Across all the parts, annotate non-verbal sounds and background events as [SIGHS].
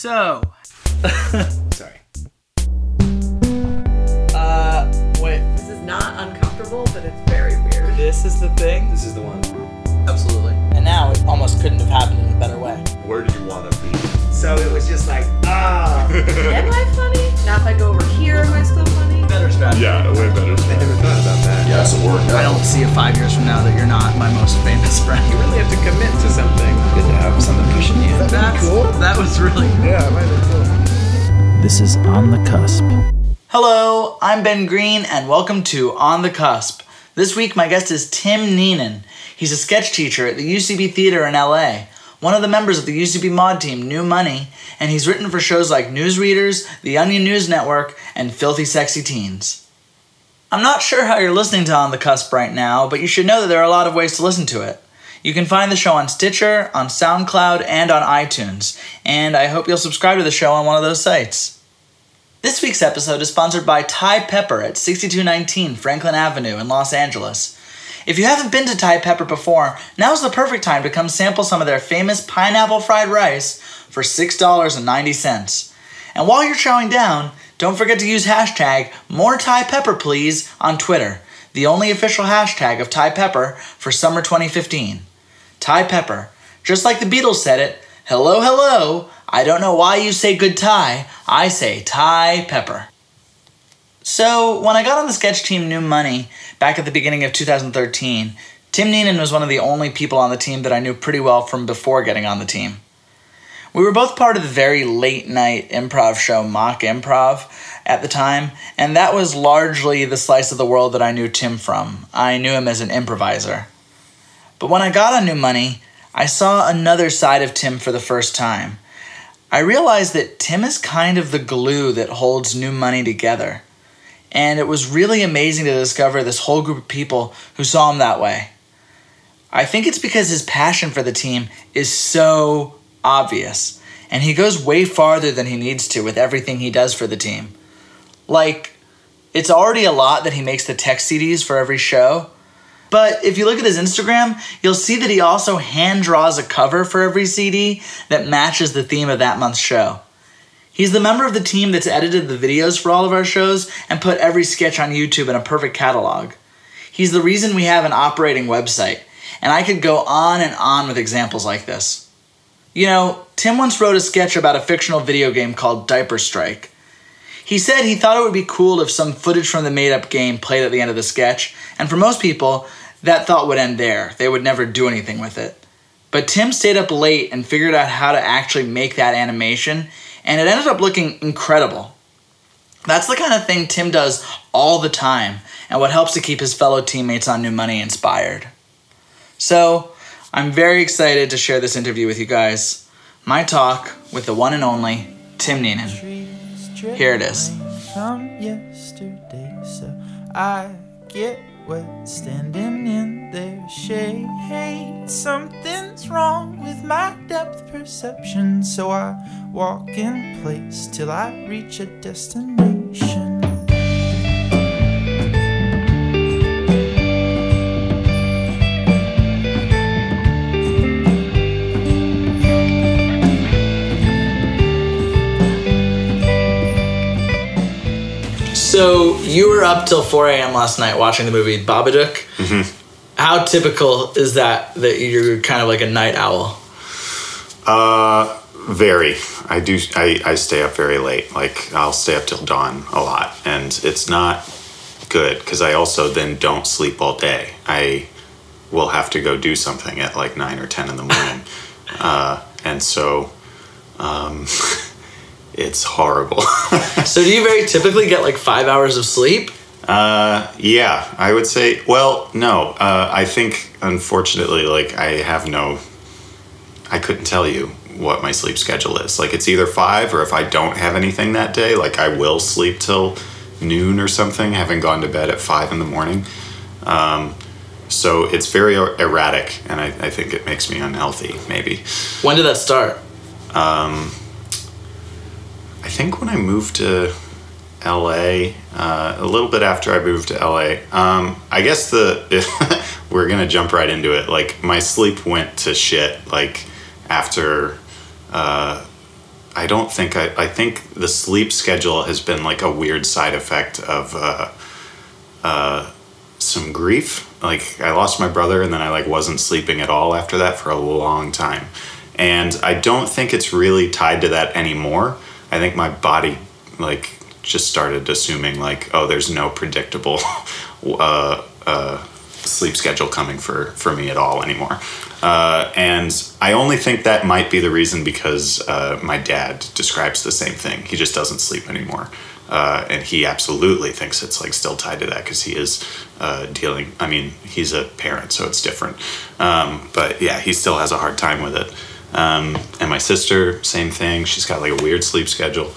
So, [LAUGHS] Sorry. uh, wait, This is not uncomfortable, but it's very weird. this is the thing? This is the one. Absolutely. And now it almost couldn't have happened in a better way. Where do you want to be? So it was just like, ah. [LAUGHS] Am I funny? Now if I go over here, am I still funny? Better strategy. Yeah, way better. I never thought about that. Yes, it worked. I don't see it five years from now that you're not my most famous friend. You really have to commit to something. Good to have something pushing you. That's, cool. That was really cool. Yeah, it might have been cool. This is On the Cusp. Hello, I'm Ben Green, and welcome to On the Cusp. This week, my guest is Tim Neenan. He's a sketch teacher at the UCB Theater in LA, one of the members of the UCB Maude team New Money, and he's written for shows like Newsreaders, The Onion News Network, and Filthy Sexy Teens. I'm not sure how you're listening to On the Cusp right now, but you should know that there are a lot of ways to listen to it. You can find the show on Stitcher, on SoundCloud, and on iTunes, and I hope you'll subscribe to the show on one of those sites. This week's episode is sponsored by Thai Pepper at 6219 Franklin Avenue in Los Angeles. If you haven't been to Thai Pepper before, now's the perfect time to come sample some of their famous pineapple fried rice for $6.90. And while you're chowing down, don't forget to use hashtag more Thai Pepper please on Twitter, the only official hashtag of Thai Pepper for summer 2015. Thai Pepper. Just like the Beatles said it, hello, hello. I don't know why you say good Thai. I say Thai Pepper. So, when I got on the sketch team New Money back at the beginning of 2013, Tim Neenan was one of the only people on the team that I knew pretty well from before getting on the team. We were both part of the very late night improv show Mock Improv at the time, and that was largely the slice of the world that I knew Tim from. I knew him as an improviser. But when I got on New Money, I saw another side of Tim for the first time. I realized that Tim is kind of the glue that holds New Money together. And it was really amazing to discover this whole group of people who saw him that way. I think it's because his passion for the team is so obvious, and he goes way farther than he needs to with everything he does for the team. Like, it's already a lot that he makes the tech CDs for every show, but if you look at his Instagram, you'll see that he also hand draws a cover for every CD that matches the theme of that month's show. He's the member of the team that's edited the videos for all of our shows and put every sketch on YouTube in a perfect catalog. He's the reason we have an operating website, and I could go on and on with examples like this. You know, Tim once wrote a sketch about a fictional video game called Diaper Strike. He said he thought it would be cool if some footage from the made up game played at the end of the sketch, and for most people, that thought would end there. They would never do anything with it. But Tim stayed up late and figured out how to actually make that animation, and it ended up looking incredible. That's the kind of thing Tim does all the time, and what helps to keep his fellow teammates on New Money inspired. So, I'm very excited to share this interview with you guys. My talk with the one and only Tim Neenan. Here it is. From yesterday, so I get wet standing in their shade. Something's wrong with my depth perception, so I walk in place till I reach a destination. So, you were up till 4 a.m. last night watching the movie Babadook. How typical is that that you're kind of like a night owl? Uh, very. I do. I, I stay up very late. Like I'll stay up till dawn a lot, and it's not good because I also then don't sleep all day. I will have to go do something at like nine or ten in the morning, [LAUGHS] uh, and so um, [LAUGHS] it's horrible. [LAUGHS] So, do you very typically get like five hours of sleep? Uh, yeah, I would say. Well, no. Uh, I think unfortunately, like I have no. I couldn't tell you what my sleep schedule is. Like it's either five, or if I don't have anything that day, like I will sleep till noon or something, having gone to bed at five in the morning. Um, so it's very er- erratic, and I, I think it makes me unhealthy. Maybe. When did that start? I think when I moved to LA, uh, a little bit after I moved to LA, um, I guess the [LAUGHS] we're gonna jump right into it. Like my sleep went to shit. Like after uh, I don't think I, I think the sleep schedule has been like a weird side effect of uh, uh, some grief. Like I lost my brother, and then I like wasn't sleeping at all after that for a long time, and I don't think it's really tied to that anymore. I think my body like just started assuming like, oh, there's no predictable [LAUGHS] uh, uh, sleep schedule coming for for me at all anymore. Uh, and I only think that might be the reason because uh, my dad describes the same thing. He just doesn't sleep anymore. Uh, and he absolutely thinks it's like still tied to that because he is uh, dealing. I mean, he's a parent, so it's different. Um, but yeah, he still has a hard time with it. Um, and my sister, same thing. She's got like a weird sleep schedule.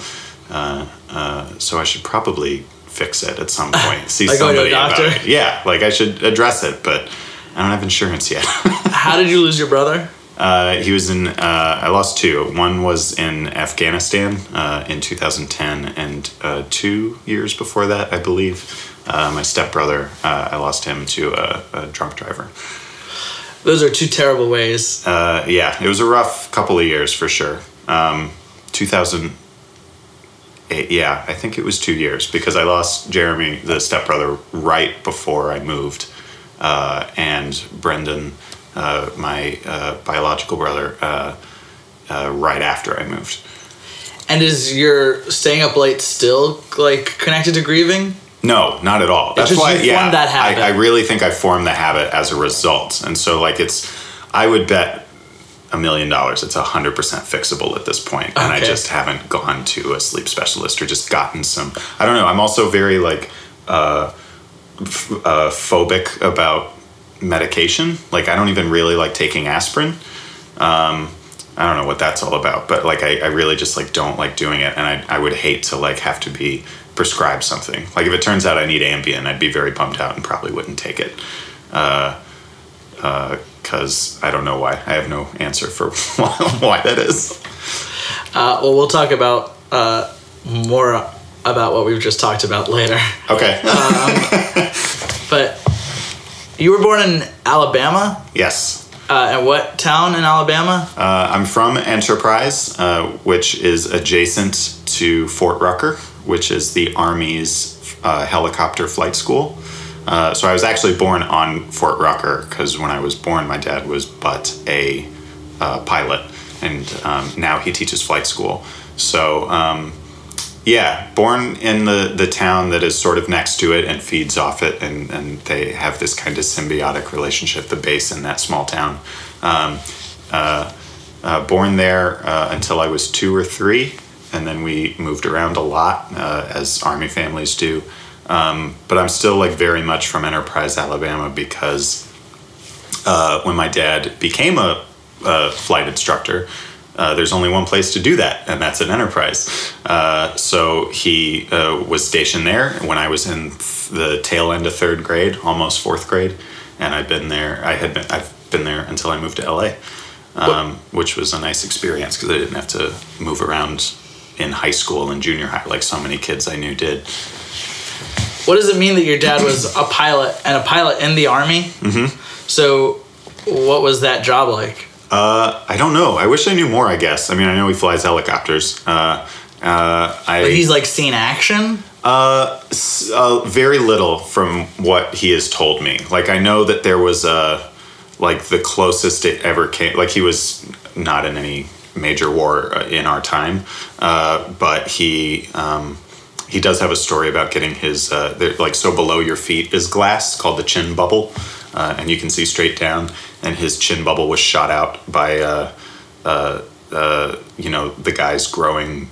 Uh, uh, so I should probably fix it at some point. [LAUGHS] See Like going to a somebody about it. Yeah, like I should address it, but I don't have insurance yet. [LAUGHS] How did you lose your brother? Uh, he was in. Uh, I lost two. One was in Afghanistan uh, in 2010, and uh, two years before that, I believe, uh, my stepbrother. Uh, I lost him to a, a drunk driver. Those are two terrible ways. Uh, yeah, it was a rough couple of years for sure. Um, 2008. Yeah, I think it was two years because I lost Jeremy, the stepbrother, right before I moved, uh, and Brendan, uh, my uh, biological brother, uh, uh, right after I moved. And is your staying up late still like connected to grieving? No, not at all. That's why, you yeah, formed that habit. I, I really think I formed the habit as a result, and so like it's, I would bet a million dollars it's a hundred percent fixable at this point, and I just haven't gone to a sleep specialist or just gotten some. I don't know. I'm also very like uh, f- uh, phobic about medication. Like I don't even really like taking aspirin. Um, I don't know what that's all about, but like I, I really just like don't like doing it, and I, I would hate to like have to be prescribed something. Like if it turns out I need Ambien, I'd be very pumped out and probably wouldn't take it. Uh, because I don't know why. I have no answer for [LAUGHS] why that is. Uh, well, we'll talk about uh, more about what we've just talked about later. Okay. [LAUGHS] But you were born in Alabama. yes. Uh, and what town in Alabama? Uh, I'm from Enterprise, uh, which is adjacent to Fort Rucker, which is the Army's uh, helicopter flight school. Uh, so I was actually born on Fort Rucker because when I was born, my dad was but a uh, pilot, and um, now he teaches flight school. So um, yeah, born in the, the town that is sort of next to it and feeds off it, and, and they have this kind of symbiotic relationship, the base in that small town. Um, uh, uh, born there uh, until I was two or three, and then we moved around a lot, uh, as Army families do. Um, but I'm still like very much from Enterprise, Alabama, because uh, when my dad became a, a flight instructor, uh, there's only one place to do that, and that's an Enterprise. Uh, so he uh, was stationed there when I was in th- the tail end of third grade, almost fourth grade, and I've been there. I had been I've been there until I moved to LA, um, which was a nice experience because I didn't have to move around in high school and junior high like so many kids I knew did. What does it mean that your dad was a pilot and a pilot in the army? Mm-hmm. So, what was that job like? Uh, I don't know. I wish I knew more. I guess. I mean, I know he flies helicopters. Uh, uh, I Like he's like seen action. Uh, uh, very little from what he has told me. Like I know that there was a like the closest it ever came. Like he was not in any major war uh, in our time, uh, but he um, he does have a story about getting his uh, like so below your feet is glass called the chin bubble, uh, and you can see straight down. And his chin bubble was shot out by uh, uh, you know the guys growing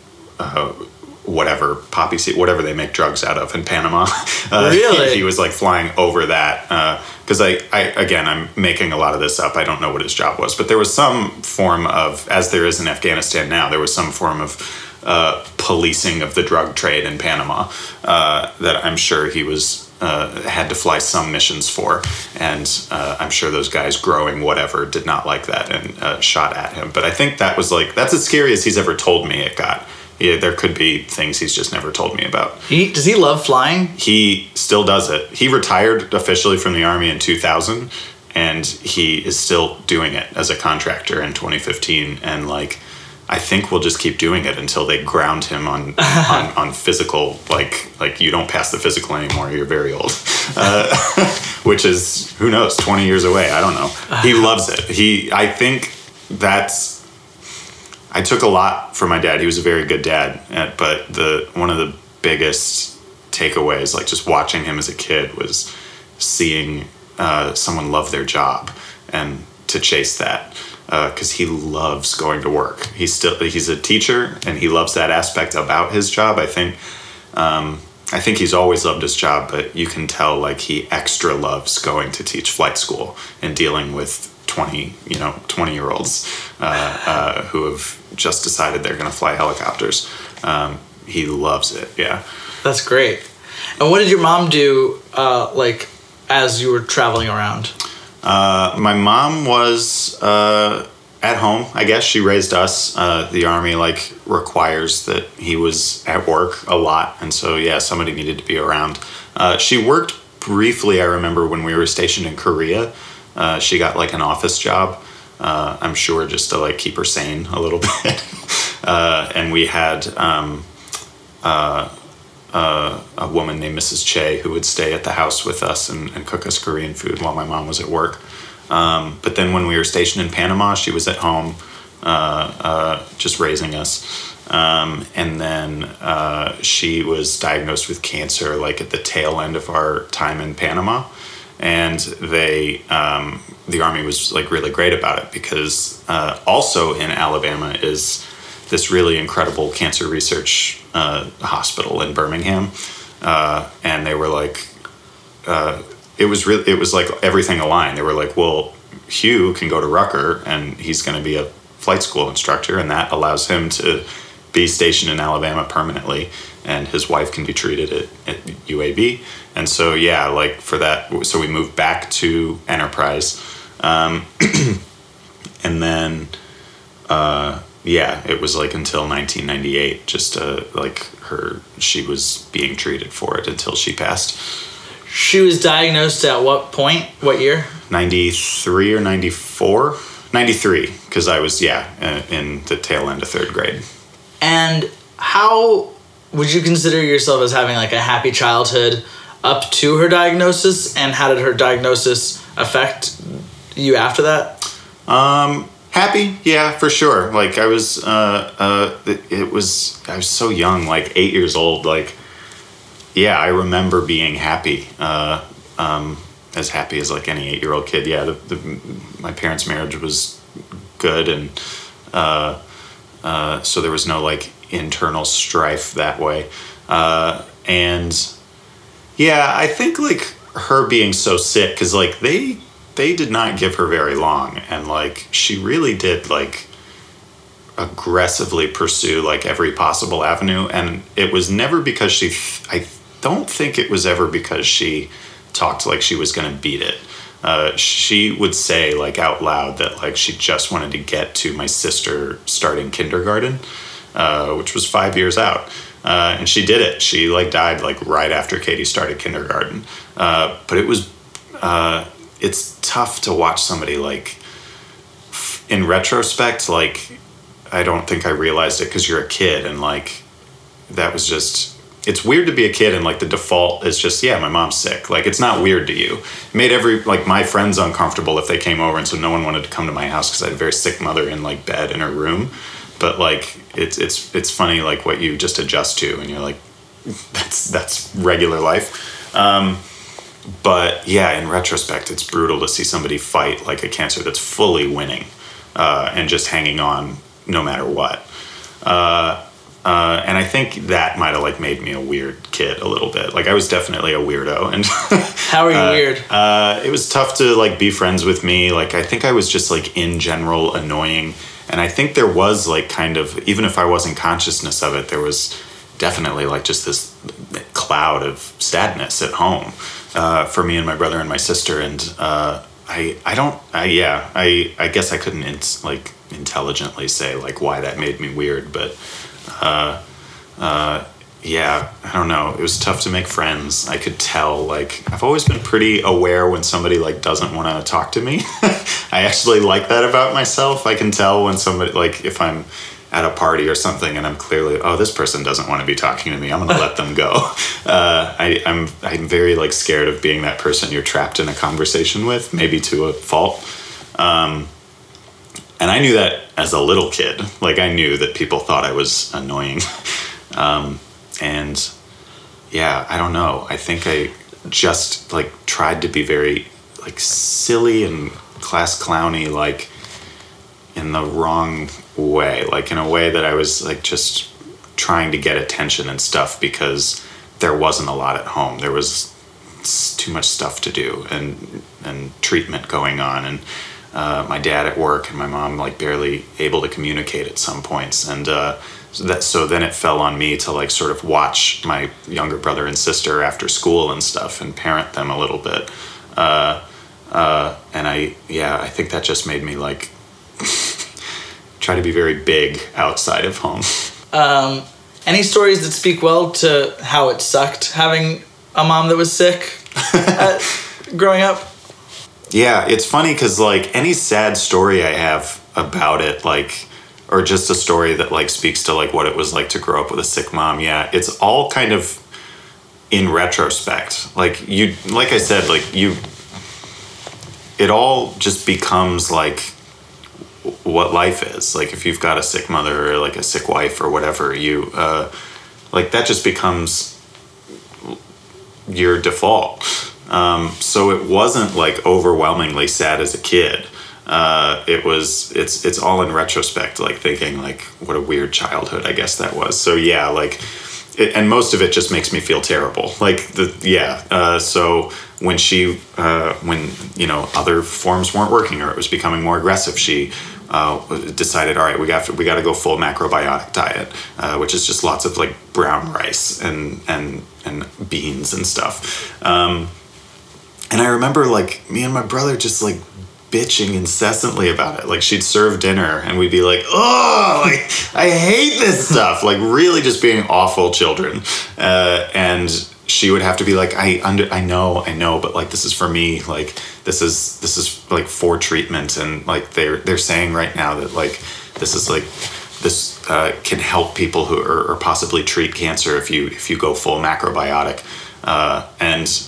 whatever poppy seed, whatever they make drugs out of in Panama. [LAUGHS] Uh, Really? He, he was like flying over that because I, I again I'm making a lot of this up. I don't know what his job was, but there was some form of as there is in Afghanistan now. There was some form of uh, policing of the drug trade in Panama uh, that I'm sure he was. Uh, had to fly some missions for, and uh, I'm sure those guys growing whatever did not like that and uh, shot at him. But I think that was like that's as scary as he's ever told me it got. Yeah, there could be things he's just never told me about. He does he love flying? He still does it. He retired officially from the army in 2000, and he is still doing it as a contractor in 2015. And like, I think we'll just keep doing it until they ground him on [LAUGHS] on, on physical like like you don't pass the physical anymore. You're very old, uh, [LAUGHS] which is who knows, twenty years away. I don't know. [SIGHS] He loves it. He I think that's. I took a lot from my dad. He was a very good dad, uh, but the one of the biggest takeaways, like just watching him as a kid, was seeing uh, someone love their job and to chase that because he loves going to work. He's still he's a teacher and he loves that aspect about his job. I think um, I think he's always loved his job, but you can tell like he extra loves going to teach flight school and dealing with 20 you know 20 year olds uh, uh, who have just decided they're going to fly helicopters. Um, he loves it. Yeah. That's great. And what did your mom do, uh, like, as you were traveling around? Uh, my mom was uh, at home. I guess she raised us. Uh, the army like requires that he was at work a lot, and so yeah, somebody needed to be around. Uh, she worked briefly. I remember when we were stationed in Korea. Uh, she got like an office job. Uh, I'm sure just to like keep her sane a little [LAUGHS] bit. uh, and we had um, uh, uh, a woman named Mrs. Che who would stay at the house with us and, and cook us Korean food while my mom was at work. Um, but then when we were stationed in Panama, she was at home just raising us. Um, and then uh, she was diagnosed with cancer like at the tail end of our time in Panama. And they, um, the army was like really great about it because uh, also in Alabama is this really incredible cancer research uh, hospital in Birmingham, uh, and they were like, uh, it was really, it was like everything aligned. They were like, well, Hugh can go to Rucker, and he's going to be a flight school instructor, and that allows him to be stationed in Alabama permanently, and his wife can be treated at, at UAB. And so, yeah, like for that, so we moved back to Enterprise, um, [CLEARS THROAT] and then. Uh, yeah, it was like until 1998, just uh, like her, she was being treated for it until she passed. She was diagnosed at what point? What year? 93 or 94? 93, because I was, yeah, uh, in the tail end of third grade. And how would you consider yourself as having like a happy childhood up to her diagnosis? And how did her diagnosis affect you after that? Um, happy, yeah, for sure. Like I was, uh, uh, it, was, I was so young, like eight years old. Like, yeah, I remember being happy, uh, um, as happy as like any eight-year-old kid. Yeah, the, the, my parents' marriage was good, and uh, uh, so there was no like internal strife that way. Uh, and yeah, I think like her being so sick because like they they did not give her very long, and like she really did like aggressively pursue like every possible avenue, and it was never because she. I don't think it was ever because she talked like she was going to beat it. Uh, she would say like out loud that like she just wanted to get to my sister starting kindergarten, uh, which was five years out, uh, and she did it. She like died like right after Katie started kindergarten, uh, but it was uh, it's tough to watch somebody like in retrospect like I don't think I realized it because you're a kid and like that was just it's weird to be a kid and like the default is just yeah my mom's sick. Like it's not weird to you. It made every like my friends uncomfortable if they came over and so no one wanted to come to my house because i had a very sick mother in like bed in her room. But like it's it's it's funny like what you just adjust to and you're like [LAUGHS] that's that's regular life. Um, but yeah in retrospect it's brutal to see somebody fight like a cancer that's fully winning uh, and just hanging on no matter what. Uh, uh, and I think that might have like made me a weird kid a little bit. Like I was definitely a weirdo, and [LAUGHS] How are you weird? uh, it was tough to like be friends with me. Like I think I was just like in general annoying, and I think there was like kind of even if I wasn't consciousness of it, there was definitely like just this cloud of sadness at home uh, for me and my brother and my sister. And uh, I I don't I yeah I I guess I couldn't int- like intelligently say like why that made me weird, but uh, uh, yeah, I don't know. It was tough to make friends. I could tell. Like I've always been pretty aware when somebody like doesn't want to talk to me. [LAUGHS] I actually like that about myself. I can tell when somebody like if I'm at a party or something, and I'm clearly, oh, this person doesn't want to be talking to me. I'm gonna let them go. [LAUGHS] Uh, I, I'm I'm very like scared of being that person you're trapped in a conversation with, maybe to a fault. Um, and I knew that as a little kid. Like I knew that people thought I was annoying, [LAUGHS] um, and yeah, I don't know. I think I just like tried to be very like silly and class clowny, like in the wrong way, like in a way that I was like just trying to get attention and stuff because there wasn't a lot at home. There was too much stuff to do and and treatment going on and uh, my dad at work and my mom like barely able to communicate at some points. And uh, so that so then it fell on me to like sort of watch my younger brother and sister after school and stuff and parent them a little bit. Uh, uh, and I yeah I think that just made me like [LAUGHS] try to be very big outside of home. [LAUGHS] Um, any stories that speak well to how it sucked having a mom that was sick [LAUGHS] uh, growing up? Yeah, it's funny because like any sad story I have about it, like, or just a story that like speaks to like what it was like to grow up with a sick mom. Yeah, it's all kind of in retrospect. Like you, like I said, like you, it all just becomes like what life is. Like if you've got a sick mother or like a sick wife or whatever, you, uh, like that just becomes your default. Um, so it wasn't like overwhelmingly sad as a kid. Uh, it was it's it's all in retrospect, like thinking like what a weird childhood I guess that was. So yeah, like it, and most of it just makes me feel terrible. Like the yeah. Uh, so when she uh, when you know other forms weren't working or it was becoming more aggressive, she uh, decided, all right, we got we got to go full macrobiotic diet, uh, which is just lots of like brown rice and and and beans and stuff. Um, and I remember like me and my brother just like bitching incessantly about it. Like she'd serve dinner and we'd be like, oh, like I hate this stuff. Like really just being awful children. Uh, and she would have to be like, I under, I know, I know, but like this is for me. Like this is this is like for treatment, and like they're they're saying right now that like this is like this uh, can help people who are, or possibly treat cancer if you if you go full macrobiotic. Uh, and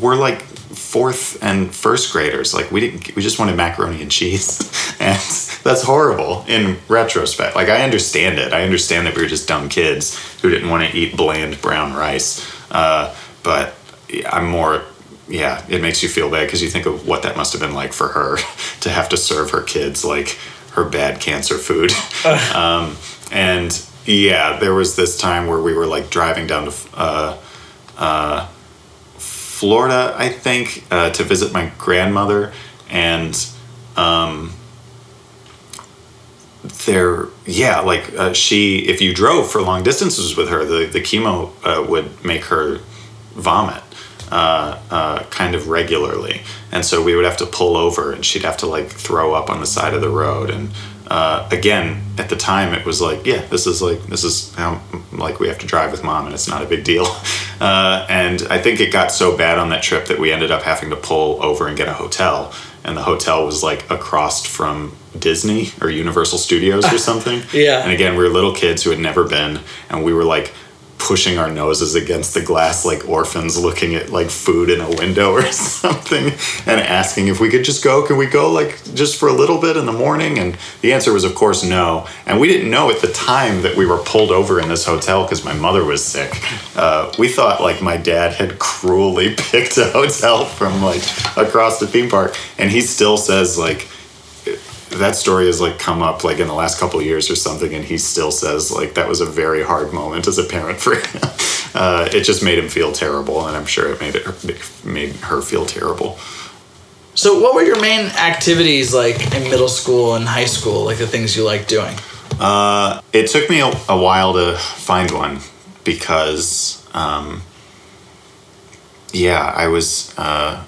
we're like fourth and first graders. Like we didn't, we just wanted macaroni and cheese, [LAUGHS] and that's horrible in retrospect. Like I understand it. I understand that we were just dumb kids who didn't want to eat bland brown rice. Uh, but I'm more, yeah, it makes you feel bad because you think of what that must have been like for her [LAUGHS] to have to serve her kids like her bad cancer food. [LAUGHS] um, and yeah, there was this time where we were like driving down to uh, uh, Florida, I think, uh, to visit my grandmother, and um, there, yeah, like uh, she, if you drove for long distances with her, the the chemo uh, would make her vomit. Uh, uh, kind of regularly, and so we would have to pull over, and she'd have to like throw up on the side of the road. And uh, again, at the time, it was like, yeah, this is like this is how like we have to drive with mom, and it's not a big deal. [LAUGHS] Uh, and I think it got so bad on that trip that we ended up having to pull over and get a hotel, and the hotel was like across from Disney or Universal Studios or [LAUGHS] something. Yeah. And again, we were little kids who had never been, and we were like pushing our noses against the glass like orphans looking at like food in a window [LAUGHS] or something and asking if we could just go can we go like just for a little bit in the morning? And the answer was of course no. And we didn't know at the time that we were pulled over in this hotel because my mother was sick. Uh, we thought like my dad had cruelly [LAUGHS] picked a hotel from like across the theme park. And he still says like that story has like come up like in the last couple of years or something and he still says like that was a very hard moment as a parent for him [LAUGHS] uh, it just made him feel terrible and i'm sure it made it made her feel terrible So, what were your main activities like in middle school and high school? Like the things you liked doing? uh, it took me a, a while to find one because um, yeah i was uh,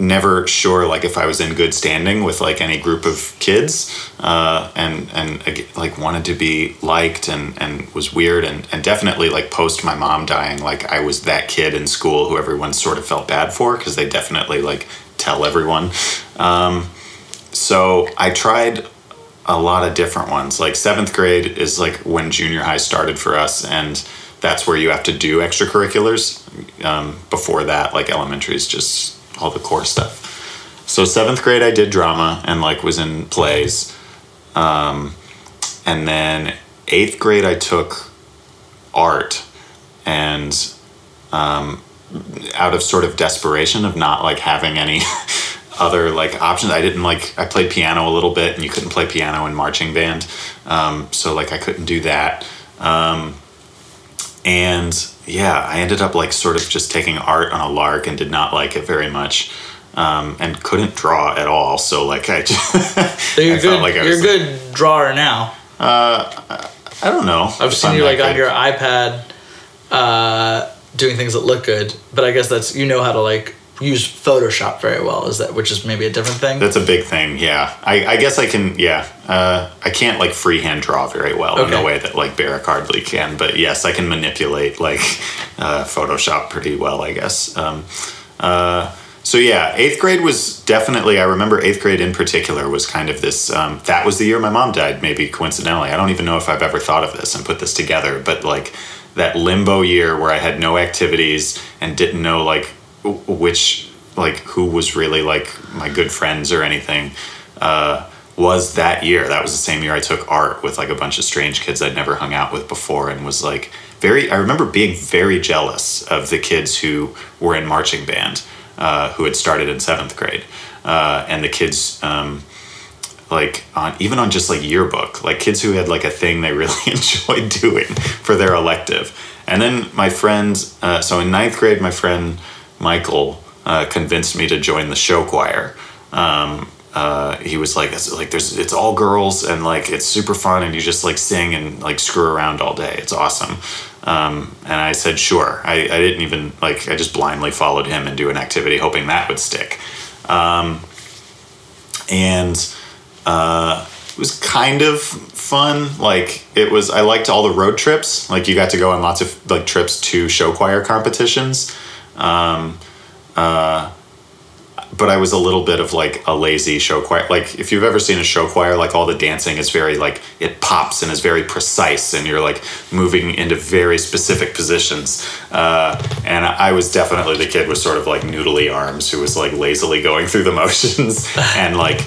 never sure like if I was in good standing with like any group of kids uh, and and like wanted to be liked and and was weird and and definitely like post my mom dying like I was that kid in school who everyone sort of felt bad for because they definitely like tell everyone um, so I tried a lot of different ones. Like seventh grade is like when junior high started for us, and that's where you have to do extracurriculars. Um, before that, like elementary is just all the core stuff. So seventh grade, I did drama and like was in plays, um, and then eighth grade, I took art, and um, out of sort of desperation of not like having any [LAUGHS] other like options. I didn't like I played piano a little bit, and you couldn't play piano in marching band, um, so like I couldn't do that. Um, and yeah, I ended up like sort of just taking art on a lark and did not like it very much. Um, and couldn't draw at all. So like I just [LAUGHS] So you're good. like you're a good drawer now. I don't know. I've seen I'm you like on your iPad, uh, doing things that look good. But I guess that's you know how to like use Photoshop very well. Is that which is maybe a different thing? That's a big thing, yeah. I, I guess I can, yeah. Uh, I can't like freehand draw very well in Okay. the way that like Barrick hardly can, but yes, I can manipulate like [LAUGHS] uh, Photoshop pretty well, I guess. Um, uh, so yeah, eighth grade was definitely. I remember eighth grade in particular was kind of this. Um, that was the year my mom died, maybe coincidentally. I don't even know if I've ever thought of this and put this together, but like that limbo year where I had no activities and didn't know like which like who was really like my good friends or anything. Uh, was that year. That was the same year I took art with like a bunch of strange kids I'd never hung out with before and was like very I remember being very jealous of the kids who were in marching band uh, who had started in seventh grade uh, and the kids um, like on even on just like yearbook like kids who had like a thing they really [LAUGHS] enjoyed doing for their elective and then my friend uh, so in ninth grade my friend michael uh, convinced me to join the show choir um, uh, he was like it's like there's it's all girls and like it's super fun and you just like sing and like screw around all day it's awesome um, and i said sure I, I didn't even like i just blindly followed him and do an activity hoping that would stick um, and uh, it was kind of fun. Like it was, I liked all the road trips. Like you got to go on lots of like trips to show choir competitions. Um, uh, but I was a little bit of like a lazy show choir. Like if you've ever seen a show choir, like all the dancing is very like it pops and is very precise, and you're like moving into very specific positions. Uh, and I was definitely the kid with sort of like noodly arms who was like lazily going through the [LAUGHS] motions and like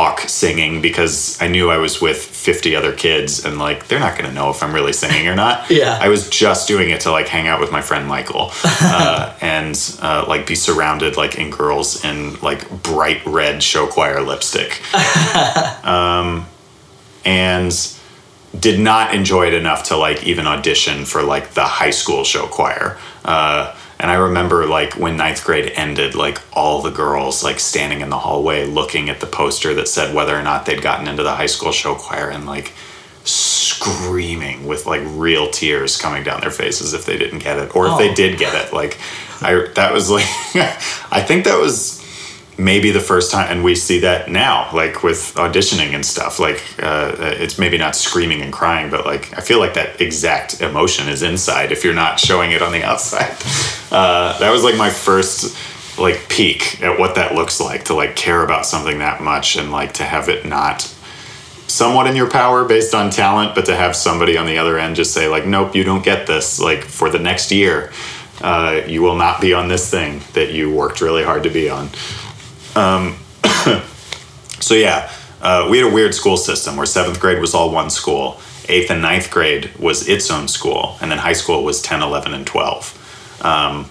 talk singing because I knew I was with 50 other kids and like they're not going to know if I'm really singing or not. [LAUGHS] Yeah. I was just doing it to like hang out with my friend Michael [LAUGHS] uh, and uh, like be surrounded like in girls in like bright red show choir lipstick. [LAUGHS] um, and did not enjoy it enough to like even audition for like the high school show choir. Uh, and I remember like when ninth grade ended, like all the girls like standing in the hallway looking at the poster that said whether or not they'd gotten into the high school show choir and like screaming with like real tears coming down their faces if they didn't get it or if Oh. they did get it. Like I that was like [LAUGHS] I think that was maybe the first time and we see that now like with auditioning and stuff like uh, it's maybe not screaming and crying but like i feel like that exact emotion is inside if you're not showing it on the [LAUGHS] outside. Uh, that was like my first like peek at what that looks like to like care about something that much and like to have it not somewhat in your power based on talent but to have somebody on the other end just say like nope you don't get this like for the next year uh, you will not be on this thing that you worked really hard to be on [COUGHS] so yeah, uh, we had a weird school system where seventh grade was all one school, eighth and ninth grade was its own school, and then high school was 10, 11, and 12. Um,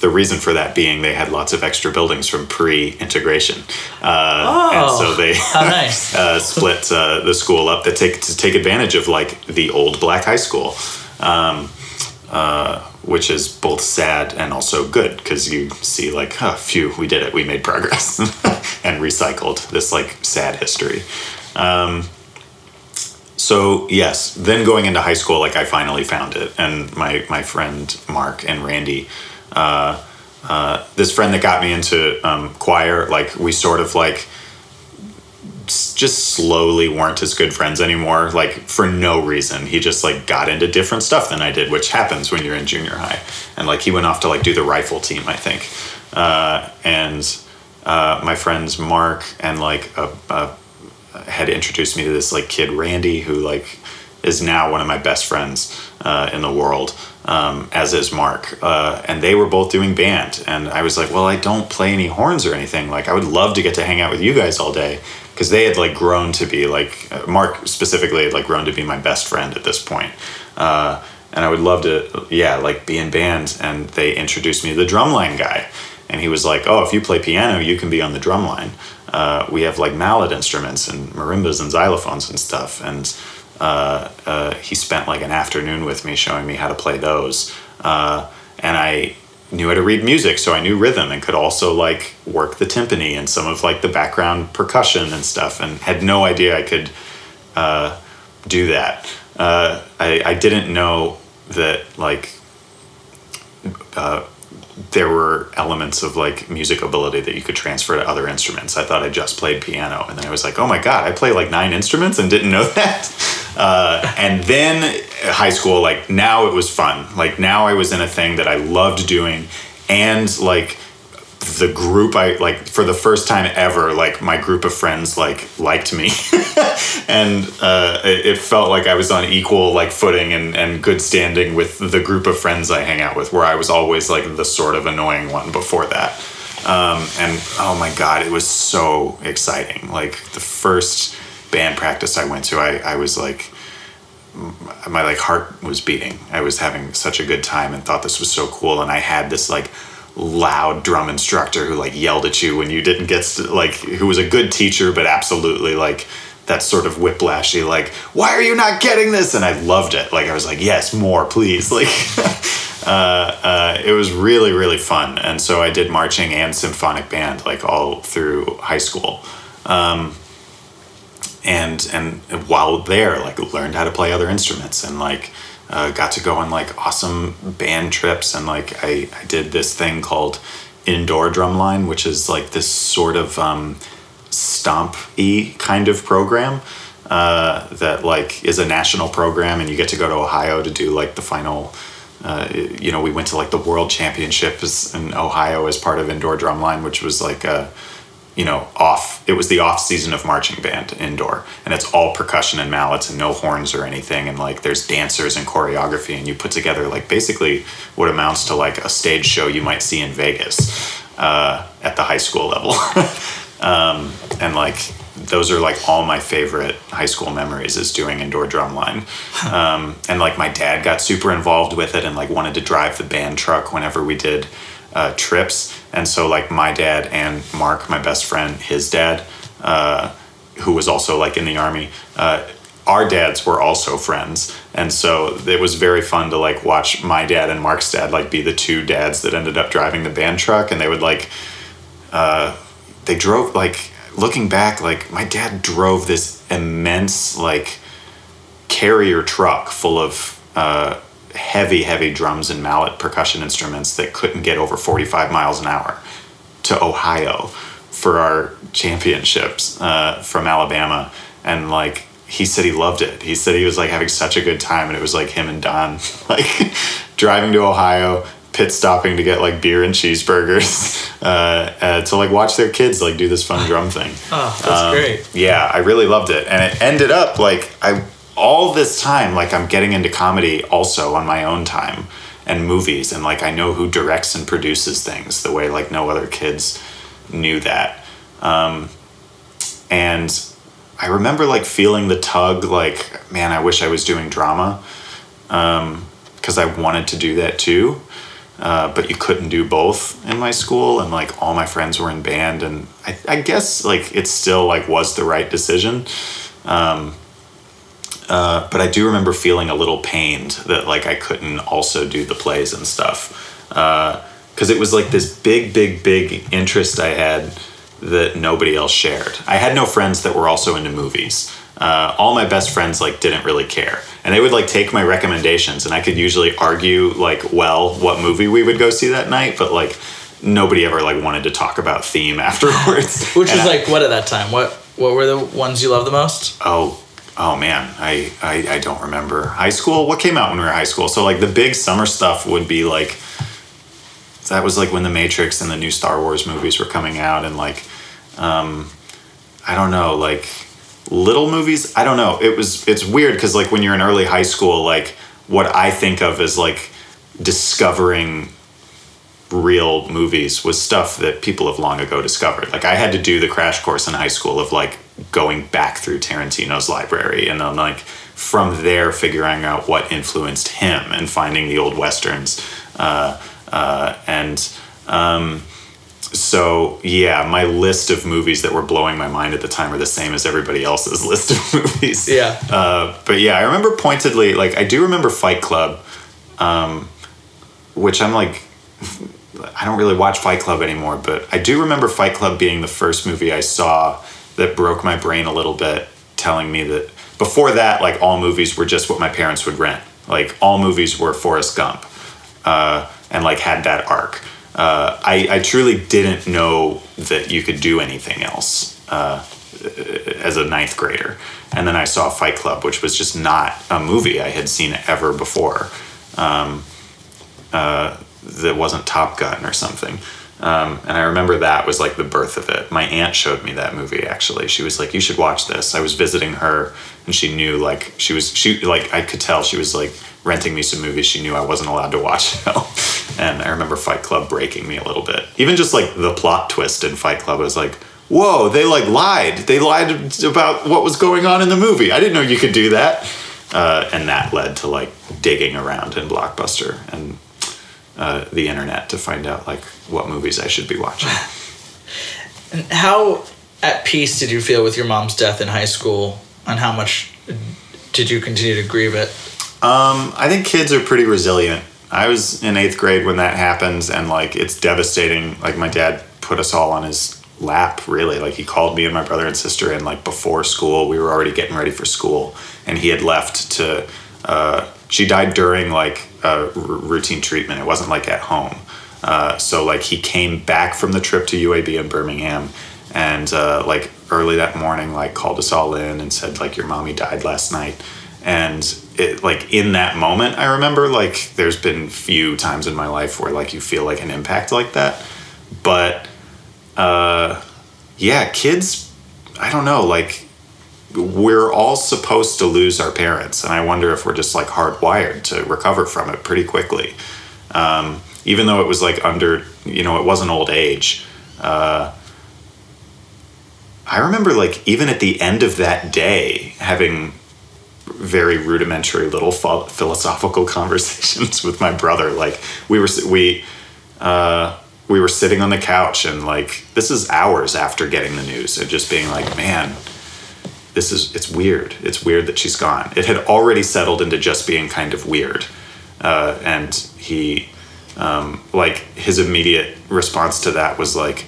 the reason for that being they had lots of extra buildings from pre-integration, uh, and so they How [LAUGHS] nice. uh, split uh, the school up to take to take advantage of like the old black high school, um, uh, which is both sad and also good because you see like, oh, phew, we did it, we made progress, [LAUGHS] and recycled this like sad history. Um, so yes, then going into high school, like I finally found it, and my my friend Mark and Randy. Uh, uh, this friend that got me into um, choir, like we sort of like just slowly weren't as good friends anymore like for no reason he just like got into different stuff than i did which happens when you're in junior high and like he went off to like do the rifle team i think uh, and uh, my friends mark and like a, a, had introduced me to this like kid Randy who like is now one of my best friends uh, in the world, um, as is Mark. Uh, and they were both doing band. And I was like, well, I don't play any horns or anything. Like, I would love to get to hang out with you guys all day. Because they had like grown to be like, Mark specifically had like grown to be my best friend at this point. Uh, and I would love to, yeah, like be in bands. And they introduced me to the drumline guy. And he was like, oh, if you play piano, you can be on the drumline. Uh, we have like mallet instruments and marimbas and xylophones and stuff. And uh, uh, he spent like an afternoon with me showing me how to play those. Uh, and I knew how to read music, so I knew rhythm and could also like work the timpani and some of like the background percussion and stuff, and had no idea I could uh, do that. Uh, I, I didn't know that like uh, there were elements of like music ability that you could transfer to other instruments. I thought I just played piano, and then I was like, oh my god, I play like nine instruments and didn't know [LAUGHS] that. Uh, and then high school, like now it was fun. Like now I was in a thing that I loved doing, and like the group I like for the first time ever, like my group of friends like liked me, [LAUGHS] and uh, it, felt like I was on equal like footing and and good standing with the group of friends I hang out with. Where I was always like the sort of annoying one before that. Um, and oh my god, it was so exciting! Like the first band practice I went to, I, I was like, my like heart was beating. I was having such a good time and thought this was so cool. And I had this like loud drum instructor who like yelled at you when you didn't get to, like who was a good teacher, but absolutely like that sort of whiplashy like why are you not getting this? And i loved it. Like i was like yes more please. [LAUGHS] Like uh, uh, it was really really fun. And so i did marching and symphonic band like all through high school. Um, and and while there like learned how to play other instruments and like uh, got to go on like awesome band trips and like I, I did this thing called indoor drumline which is like this sort of um, stomp e kind of program uh, that like is a national program and you get to go to ohio to do like the final uh, you know we went to like the world championships in ohio as part of indoor drumline which was like a you know, off. It was the off season of marching band indoor, and it's all percussion and mallets and no horns or anything. And like, there's dancers and choreography, and you put together like basically what amounts to like a stage show you might see in Vegas uh, at the high school level. [LAUGHS] um, and like, those are like all my favorite high school memories is doing indoor drumline. Um, and like, my dad got super involved with it and like wanted to drive the band truck whenever we did uh, trips. And so, like, my dad and Mark, my best friend, his dad, uh, who was also like in the army, uh, our dads were also friends. And so it was very fun to like watch my dad and Mark's dad like be the two dads that ended up driving the band truck. And they would like, uh, they drove like, looking back, like, my dad drove this immense, like, carrier truck full of uh, heavy, heavy drums and mallet percussion instruments that couldn't get over 45 miles an hour to Ohio for our championships uh, from Alabama. And like, he said he loved it. He said he was like having such a good time, and it was like him and Don, [LAUGHS] like driving to Ohio, pit stopping to get like beer and cheeseburgers, [LAUGHS] uh, uh, to like watch their kids like do this fun drum thing. [LAUGHS] Oh, that's Um, great. Yeah, I really loved it, and it ended up like I all this time like I'm getting into comedy also on my own time and movies, and like I know who directs and produces things the way like no other kids knew that, um, and I remember like feeling the tug like man I wish I was doing drama because I wanted to do that too. Uh, but you couldn't do both in my school and like all my friends were in band and I, I guess like it still like was the right decision um, uh, but I do remember feeling a little pained that like I couldn't also do the plays and stuff. Because it was like this big big big interest I had that nobody else shared. I had no friends that were also into movies. Uh, all my best friends like didn't really care. And they would like take my recommendations and i could usually argue like well what movie we would go see that night but like nobody ever like wanted to talk about theme [LAUGHS] afterwards. Which And was I- like what at that time? What what were the ones you loved the most? oh oh man I, I i don't remember high school what came out when we were high school so like the big summer stuff would be like that was like when the matrix and the new star wars movies were coming out and like um i don't know like little movies. I don't know. It was it's weird because like when you're in early high school, like what I think of as like discovering real movies was stuff that people have long ago discovered. Like I had to do the crash course in high school of like going back through Tarantino's library and then like from there figuring out what influenced him and finding the old westerns. Uh, uh, and um, so yeah, my list of movies that were blowing my mind at the time are the same as everybody else's [LAUGHS] list of movies. Yeah. Uh, but yeah, I remember pointedly, like I do remember Fight Club, um, which I'm like, I don't really watch Fight Club anymore, but I do remember Fight Club being the first movie I saw that broke my brain a little bit, telling me that before that, like all movies were just what my parents would rent. Like all movies were Forrest Gump, uh, and like had that arc. Uh, I, I truly didn't know that you could do anything else uh, as a ninth grader. And then I saw Fight Club, which was just not a movie I had seen ever before. Um, uh, that wasn't Top Gun or something. Um, and I remember that was like the birth of it. My aunt showed me that movie actually. She was like, "You should watch this." I was visiting her, and she knew like she was she like I could tell she was like renting me some movies she knew I wasn't allowed to watch. [LAUGHS] and I remember Fight Club breaking me a little bit. Even just like the plot twist in Fight Club I was like, "Whoa, they like lied. They lied about what was going on in the movie. I didn't know you could do that." Uh, and that led to like digging around in Blockbuster and uh, the internet to find out like what movies I should be watching. [LAUGHS] How at peace did you feel with your mom's death in high school, and how much did you continue to grieve it? Um, I think kids are pretty resilient. I was in eighth grade when that happens, and like it's devastating. Like my dad put us all on his lap, really. Like he called me and my brother and sister and like before school. We were already getting ready for school, and he had left to. Uh, she died during like r- routine treatment. It wasn't like at home. Uh, so like he came back from the trip to UAB in Birmingham, and uh, like early that morning, like called us all in and said like your mommy died last night, and it like in that moment I remember like there's been few times in my life where like you feel like an impact like that, but uh, yeah, kids, I don't know like we're all supposed to lose our parents and i wonder if we're just like hardwired to recover from it pretty quickly. Um, even though it was like under you know it wasn't old age uh, i remember like even at the end of that day having very rudimentary little ph- philosophical [LAUGHS] conversations with my brother. Like we were we uh, we were sitting on the couch and like this is hours after getting the news and just being like man this is it's weird. It's weird that she's gone. It had already settled into just being kind of weird. Uh, and he um, like his immediate response to that was like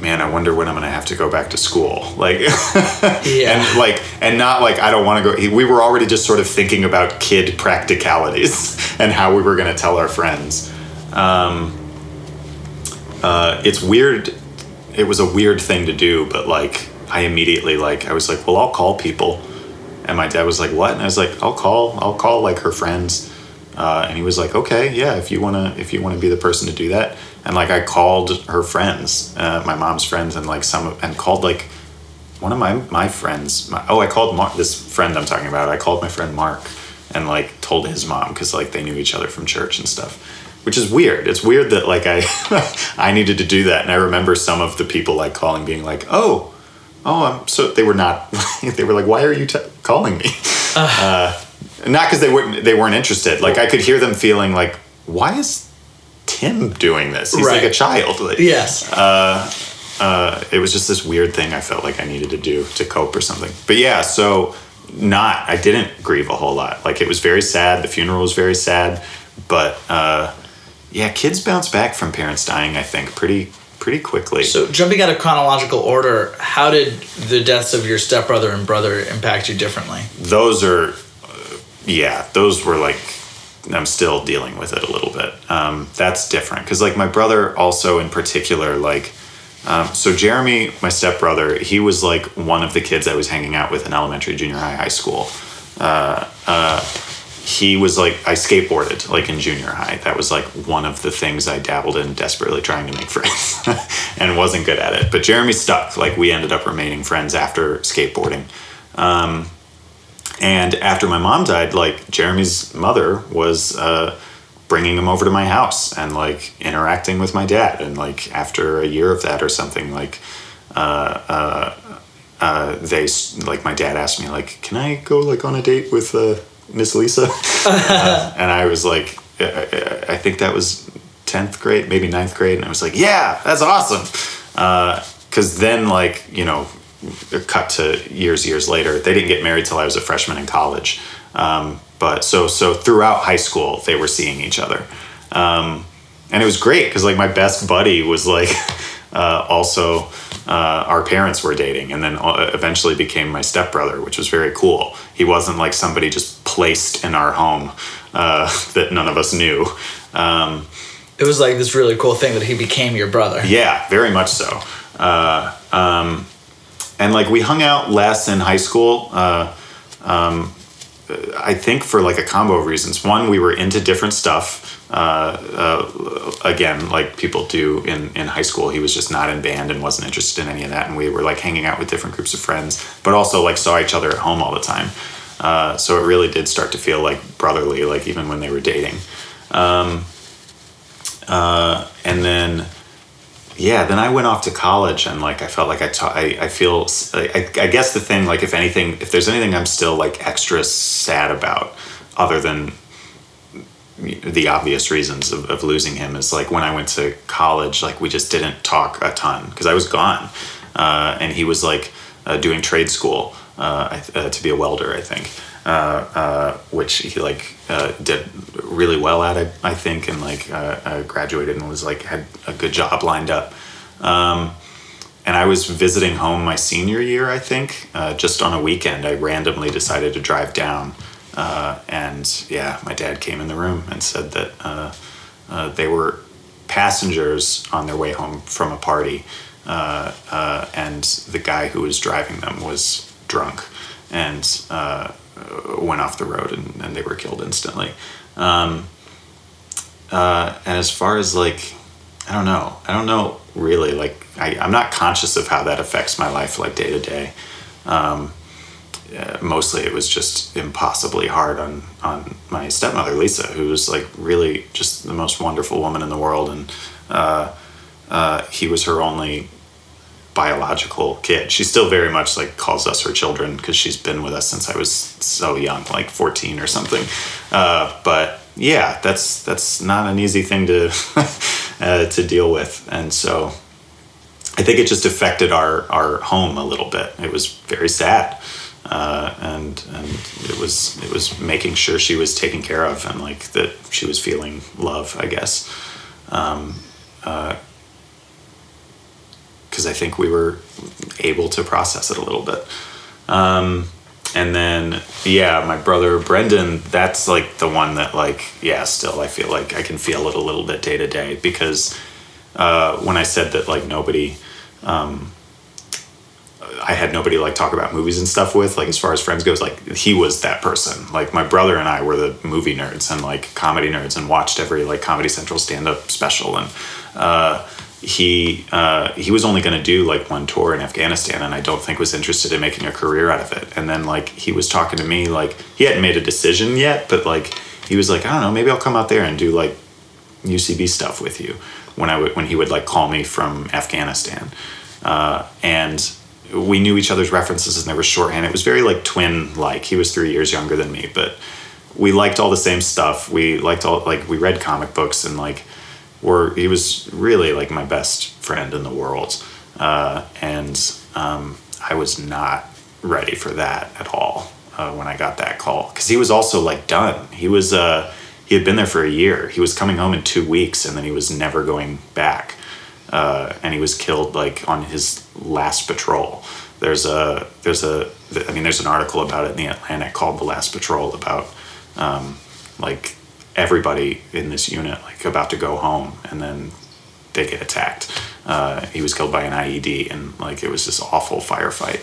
man i wonder when i'm gonna have to go back to school. Like [LAUGHS] Yeah. and like and not like i don't want to go we were already just sort of thinking about kid practicalities [LAUGHS] and how we were gonna tell our friends. Um, uh, it's weird it was a weird thing to do but like i immediately like i was like well i'll call people. And my dad was like what? And i was like i'll call i'll call like her friends. Uh, and he was like okay yeah if you want to if you want to be the person to do that. And like i called her friends uh, my mom's friends and like some and called like one of my my friends my, oh i called mark this friend i'm talking about i called my friend mark and like told his mom because like they knew each other from church and stuff which is weird. It's weird that like i [LAUGHS] i needed to do that. And i remember some of the people like calling being like oh oh i'm so they were not [LAUGHS] they were like why are you t- calling me uh, not because they weren't they weren't interested like i could hear them feeling like why is tim doing this he's like a child like, Yes. uh, it was just this weird thing I felt like I needed to do to cope or something. But yeah, so not I didn't grieve a whole lot. Like it was very sad. The funeral was very sad, but uh, yeah, kids bounce back from parents dying. I think pretty pretty quickly. So, jumping out of chronological order, how did the deaths of your stepbrother and brother impact you differently? those are uh, yeah those were like i'm still dealing with it a little bit um, that's different because like my brother also in particular like um, so jeremy my stepbrother he was like one of the kids i was hanging out with in elementary junior high high school uh, uh, he was like I skateboarded like in junior high. That was like one of the things I dabbled in, desperately trying to make [LAUGHS] friends, [LAUGHS] and wasn't good at it. But Jeremy stuck. Like we ended up remaining friends after skateboarding. Um, and after my mom died, like Jeremy's mother was uh, bringing him over to my house and like interacting with my dad. And like after a year of that or something, like uh, uh, uh, they like my dad asked me like, "Can I go like on a date with uh, Miss Lisa?" [LAUGHS] Uh, and I was like, I, I- I think that was tenth grade, maybe ninth grade, and I was like, "Yeah, that's awesome." Because then, like you know, cut to years years later, they didn't get married till I was a freshman in college. Um, but so so throughout high school, they were seeing each other. Um, and it was great because like my best buddy was like [LAUGHS] uh, also uh, our parents were dating and then uh, eventually became my stepbrother which was very cool he wasn't like somebody just placed in our home uh, [LAUGHS] that none of us knew um, It was like this really cool thing that he became your brother. yeah very much so uh, um, and like we hung out less in high school uh, um, I think for like a combo of reasons. One, we were into different stuff. Uh, uh, again, like people do in, in high school, he was just not in band and wasn't interested in any of that. And we were like hanging out with different groups of friends, but also like saw each other at home all the time. Uh, so it really did start to feel like brotherly, like even when they were dating. Um, uh, and then, yeah, then I went off to college and like I felt like I taught. I, I feel. I, I guess the thing, like if anything, if there's anything I'm still like extra sad about, other than the obvious reasons of, of losing him, is like when I went to college, like we just didn't talk a ton because I was gone, uh, and he was like uh, doing trade school uh, uh, to be a welder, I think. Uh, uh, which he like did really well at, I, I think, and like graduated and was like had a good job lined up. Um, and I was visiting home my senior year, I think, just on a weekend. I randomly decided to drive down, uh, and yeah, my dad came in the room and said that uh, uh, they were passengers on their way home from a party, uh, uh, and the guy who was driving them was drunk and uh, went off the road, and, and they were killed instantly. Um, and as far as like, I don't know, I don't know really. Like, I, I'm not conscious of how that affects my life, like day to day. Um, uh, mostly it was just impossibly hard on on my stepmother Lisa, who was like really just the most wonderful woman in the world, and uh, uh, he was her only biological kid. She still very much like calls us her children because she's been with us since I was so young, like 14 or something. Uh, but yeah, that's that's not an easy thing to [LAUGHS] uh, to deal with, and so I think it just affected our our home a little bit. It was very sad, uh, and and it was it was making sure she was taken care of and like that she was feeling love. I guess. Um, uh, because I think we were able to process it a little bit. Um, and then, yeah, my brother Brendan, that's like the one that, like, yeah, still I feel like I can feel it a little bit day to day because uh, when I said that, like, nobody, um, I had nobody like talk about movies and stuff with, like, as far as friends goes, like, he was that person. Like, my brother and I were the movie nerds and like comedy nerds and watched every like Comedy Central stand up special. And, uh, he uh, he was only going to do like one tour in Afghanistan, and I don't think was interested in making a career out of it. And then like he was talking to me, like he hadn't made a decision yet, but like he was like, I don't know, maybe I'll come out there and do like UCB stuff with you when I would when he would like call me from Afghanistan, uh, and we knew each other's references and there was shorthand. It was very like twin like. He was three years younger than me, but we liked all the same stuff. We liked all like we read comic books and like were he was really like my best friend in the world, uh, and um, I was not ready for that at all uh, when I got that call because he was also like done. He was uh, he had been there for a year. He was coming home in two weeks, and then he was never going back. Uh, and he was killed like on his last patrol. There's a there's a I mean there's an article about it in the Atlantic called "The Last Patrol" about um, like everybody in this unit like about to go home and then they get attacked. Uh, he was killed by an IED and like it was this awful firefight.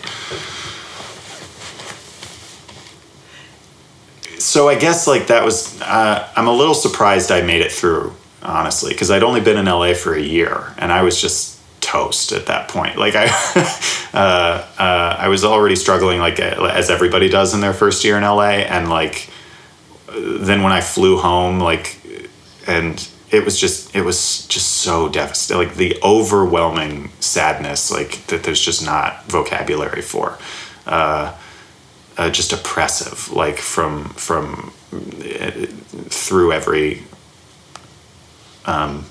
so I guess like that was uh, I'm a little surprised I made it through honestly because I'd only been in LA for a year and I was just toast at that point. Like I [LAUGHS] uh, uh, I was already struggling like as everybody does in their first year in LA and like then when I flew home like and it was just it was just so devastating like the overwhelming sadness like that there's just not vocabulary for. Uh, uh, just oppressive, like from from uh, through every um,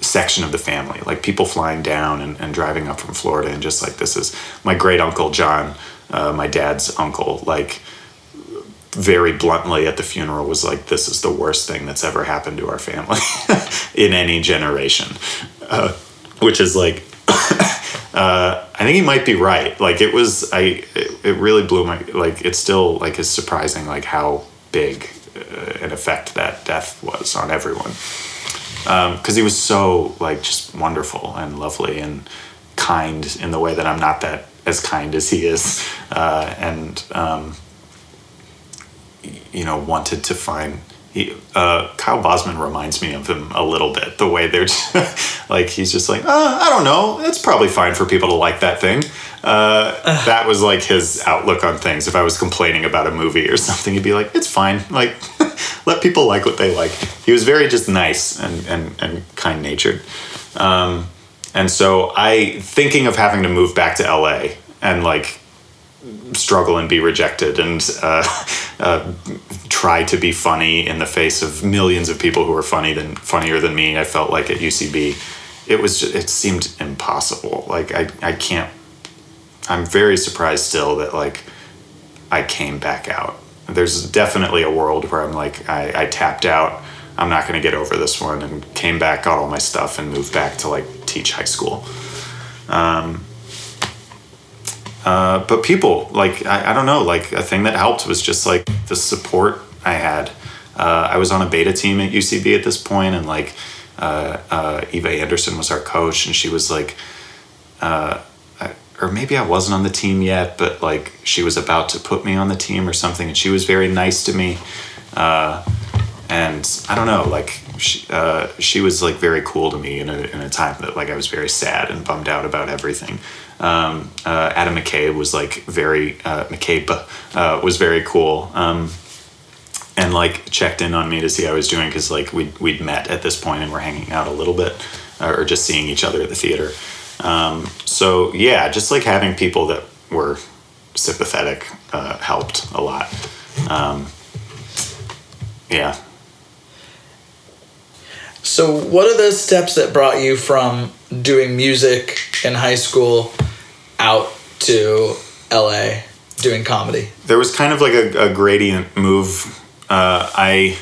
section of the family, like people flying down and, and driving up from Florida, and just like this is my great uncle John, uh, my dad's uncle, like very bluntly at the funeral was like, "This is the worst thing that's ever happened to our family [LAUGHS] in any generation," uh, which is like [COUGHS] uh, I think he might be right. Like it was, I it, it really blew my like. It still like is surprising like how big uh, an effect that death was on everyone. Because um, he was so like just wonderful and lovely and kind in the way that I'm not that as kind as he is, uh, and um, you know wanted to find he, uh, Kyle Bosman reminds me of him a little bit. The way they're just, [LAUGHS] like, he's just like, uh, I don't know. It's probably fine for people to like that thing. Uh, that was like his outlook on things. If I was complaining about a movie or something, he'd be like, it's fine. Like, [LAUGHS] let people like what they like. He was very just nice and, and, and kind natured. Um, and so I, thinking of having to move back to LA and like struggle and be rejected and uh, [LAUGHS] uh, try to be funny in the face of millions of people who are funny than funnier than me. I felt like at UCB, it was just, it seemed impossible. Like I I can't. I'm very surprised still that like I came back out. There's definitely a world where I'm like I, I tapped out. I'm not going to get over this one, and came back, got all my stuff, and moved back to like teach high school. Um, uh, but people, like, I, I, don't know, like, a thing that helped was just like the support I had. Uh, I was on a beta team at UCB at this point, and like, uh, uh, Eva Anderson was our coach, and she was like, uh, or maybe I wasn't on the team yet, but like, she was about to put me on the team or something, and she was very nice to me. and I don't know, like, she, she was like very cool to me in a, in a time that like I was very sad and bummed out about everything. Um, uh, Adam McCabe was like very uh, McCabe [LAUGHS] uh, was very cool. Um, and like checked in on me to see how I was doing because like we'd, we'd met at this point and we're hanging out a little bit or just seeing each other at the theater. Um, so yeah, just like having people that were sympathetic uh, helped a lot. Um, yeah. So, what are the steps that brought you from doing music in high school out to LA doing comedy? There was kind of like a, a gradient move. Uh, I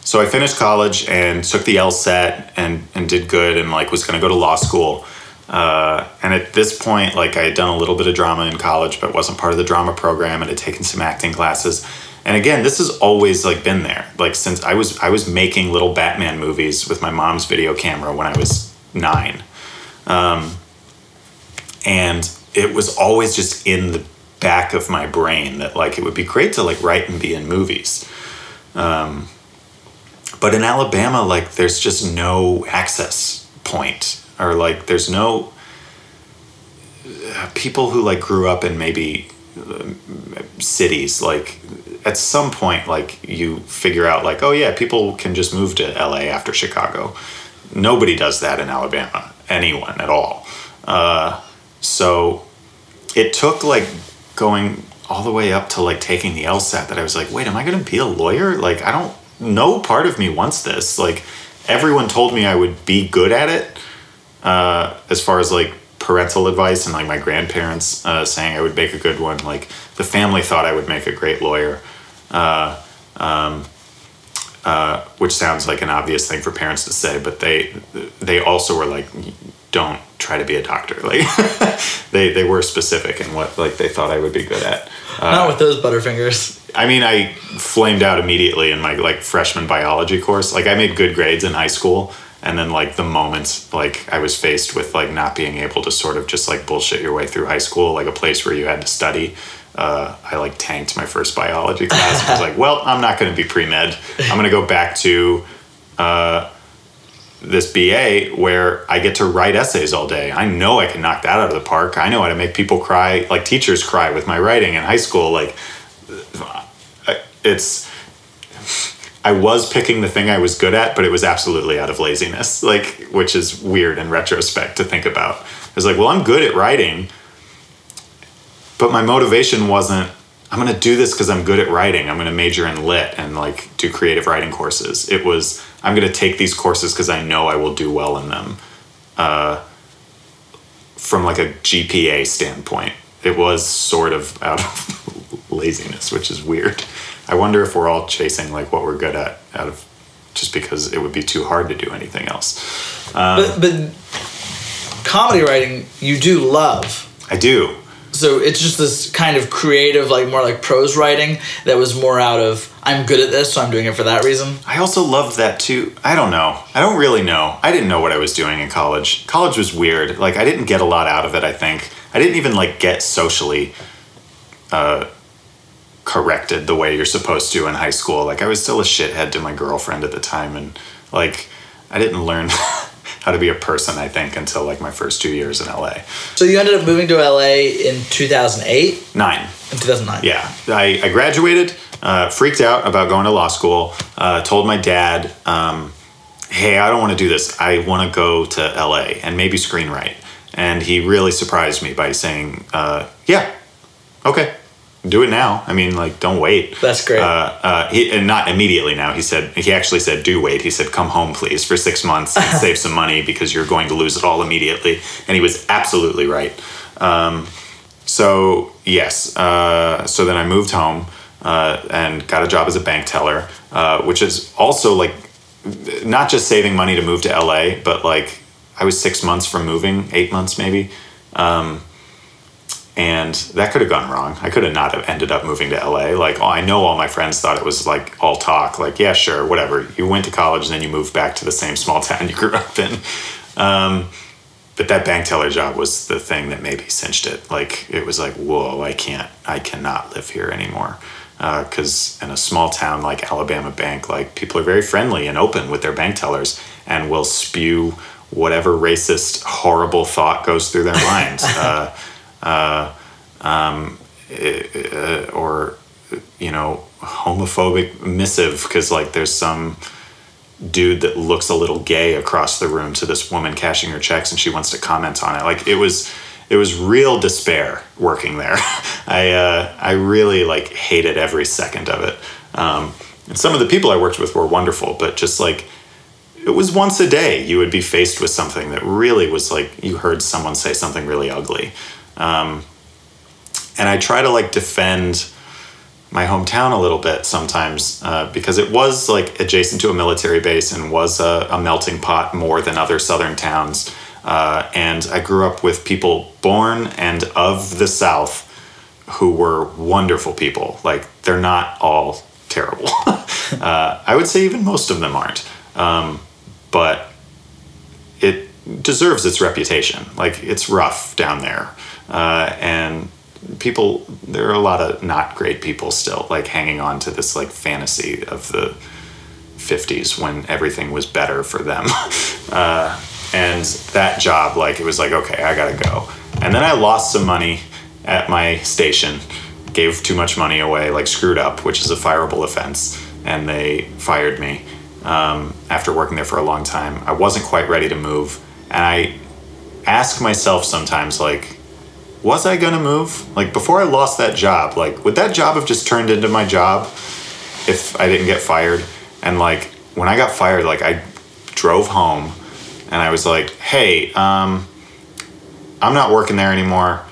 so I finished college and took the LSAT and and did good and like was going to go to law school. Uh, and at this point, like I had done a little bit of drama in college, but wasn't part of the drama program and had taken some acting classes. And again, this has always like been there. Like since I was I was making little Batman movies with my mom's video camera when I was nine, um, and it was always just in the back of my brain that like it would be great to like write and be in movies. Um, but in Alabama, like there's just no access point or like there's no uh, people who like grew up in maybe uh, cities like at some point like you figure out like oh yeah people can just move to la after chicago nobody does that in alabama anyone at all uh, so it took like going all the way up to like taking the LSAT that I was like, wait, am I going to be a lawyer? Like, I don't, no part of me wants this. Like, everyone told me I would be good at it uh, as far as like parental advice and like my grandparents uh, saying I would make a good one. Like, the family thought I would make a great lawyer. Uh, um, uh, which sounds like an obvious thing for parents to say, but they they also were like, don't try to be a doctor. [LAUGHS] Like they they were specific in what like they thought I would be good at. Uh, Not with those butterfingers. I mean, I flamed out immediately in my like freshman biology course. Like I made good grades in high school, and then like the moment like I was faced with like not being able to sort of just like bullshit your way through high school, like a place where you had to study. uh, I like tanked my first biology class. I was like, well, I'm not going to be pre med. I'm going to go back to uh, this BA where I get to write essays all day. I know I can knock that out of the park. I know how to make people cry, like teachers cry with my writing in high school. Like, it's. I was picking the thing I was good at, but it was absolutely out of laziness, [LAUGHS] like, which is weird in retrospect to think about. I was like, well, I'm good at writing, but my motivation wasn't, I'm going to do this because I'm good at writing. I'm going to major in lit and like do creative writing courses. It was, I'm going to take these courses because I know I will do well in them. Uh, from like a GPA standpoint, it was sort of out of [LAUGHS] laziness, which is weird. I wonder if we're all chasing like what we're good at out of just because it would be too hard to do anything else. but, but comedy writing, you do love. I do. So it's just this kind of creative, like more like prose writing that was more out of I'm good at this, so I'm doing it for that reason. I also loved that too. I don't know. I don't really know. I didn't know what I was doing in college. College was weird. Like I didn't get a lot out of it, I think. I didn't even like get socially uh corrected the way you're supposed to in high school. Like I was still a shithead to my girlfriend at the time and like I didn't learn [LAUGHS] how to be a person, I think, until like my first 2 years in LA. So you ended up moving to LA in 2008, 9. in 2009. Yeah, I, I graduated, uh, freaked out about going to law school, uh, told my dad, um, hey, I don't want to do this. I want to go to LA and maybe screenwrite. And he really surprised me by saying, uh, yeah, okay, do it now. I mean, like, don't wait. That's great. Uh, uh, he, and not immediately now. He said, he actually said, do wait. He said, come home, please, for six months and [LAUGHS] save some money because you're going to lose it all immediately. And he was absolutely right. Um, so yes, uh, so then I moved home uh, and got a job as a bank teller, uh, which is also like not just saving money to move to LA, but like I was six months from moving, eight months maybe, um, and that could have gone wrong. I could have not have ended up moving to LA. Like oh, I know all my friends thought it was like all talk, like yeah, sure, whatever. You went to college and then you moved back to the same small [LAUGHS] town you grew up in. Um, but that bank teller job was the thing that maybe cinched it. Like it was like, whoa, I can't, I cannot live here anymore. Because in a small town like Alabama Bank, like people are very friendly and open with their bank tellers and will spew whatever racist, horrible thought goes through their [LAUGHS] mind, uh, uh, um, uh, or you know, homophobic missive because like there's some dude that looks a little gay across the room to this woman cashing her checks and she wants to comment on it. Like it was it was real despair working there. [LAUGHS] I uh, i really like hated every second of it. Um, and some of the people i worked with were wonderful but just like it was once a day you would be faced with something that really was like you heard someone say something really ugly um, and i try to like defend my hometown a little bit sometimes uh, because it was like adjacent to a military base and was a, a melting pot more than other southern towns. Uh, and I grew up with people born and of the South who were wonderful people. Like they're not all terrible. [LAUGHS] uh, I would say even most of them aren't. Um, but it deserves its reputation. Like it's rough down there. Uh, and people there are a lot of not great people still like hanging on to this like fantasy of the 50s when everything was better for them. [LAUGHS] Uh, and that job like it was like okay i gotta go. And then i lost some money at my station gave too much money away like screwed up which is a fireable offense and they fired me um, after working there for a long time. I wasn't quite ready to move and i ask myself sometimes like was I gonna move? Like before I lost that job, like would that job have just turned into my job if I didn't get fired? And like when I got fired, like I drove home and I was like, hey, um, I'm not working there anymore.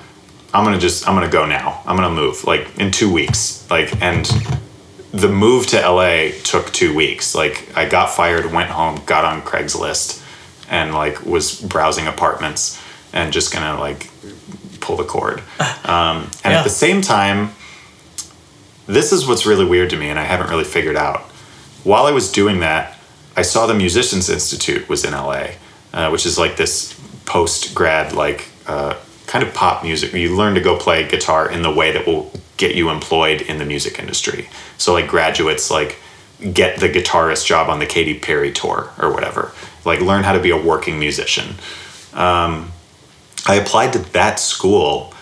I'm gonna just I'm gonna go now. I'm gonna move like in two weeks. Like and the move to LA took two weeks. Like I got fired, went home, got on Craigslist, and like was browsing apartments and just gonna like pull the cord. [LAUGHS] Um, and Yeah. at the same time, this is what's really weird to me, and I haven't really figured out. While I was doing that, I saw the Musicians Institute was in LA, uh, which is like this post grad like uh, kind of pop music. You learn to go play guitar in the way that will get you employed in the music industry. So like graduates like get the guitarist job on the Katy Perry tour or whatever. Like learn how to be a working musician. Um, I applied to that school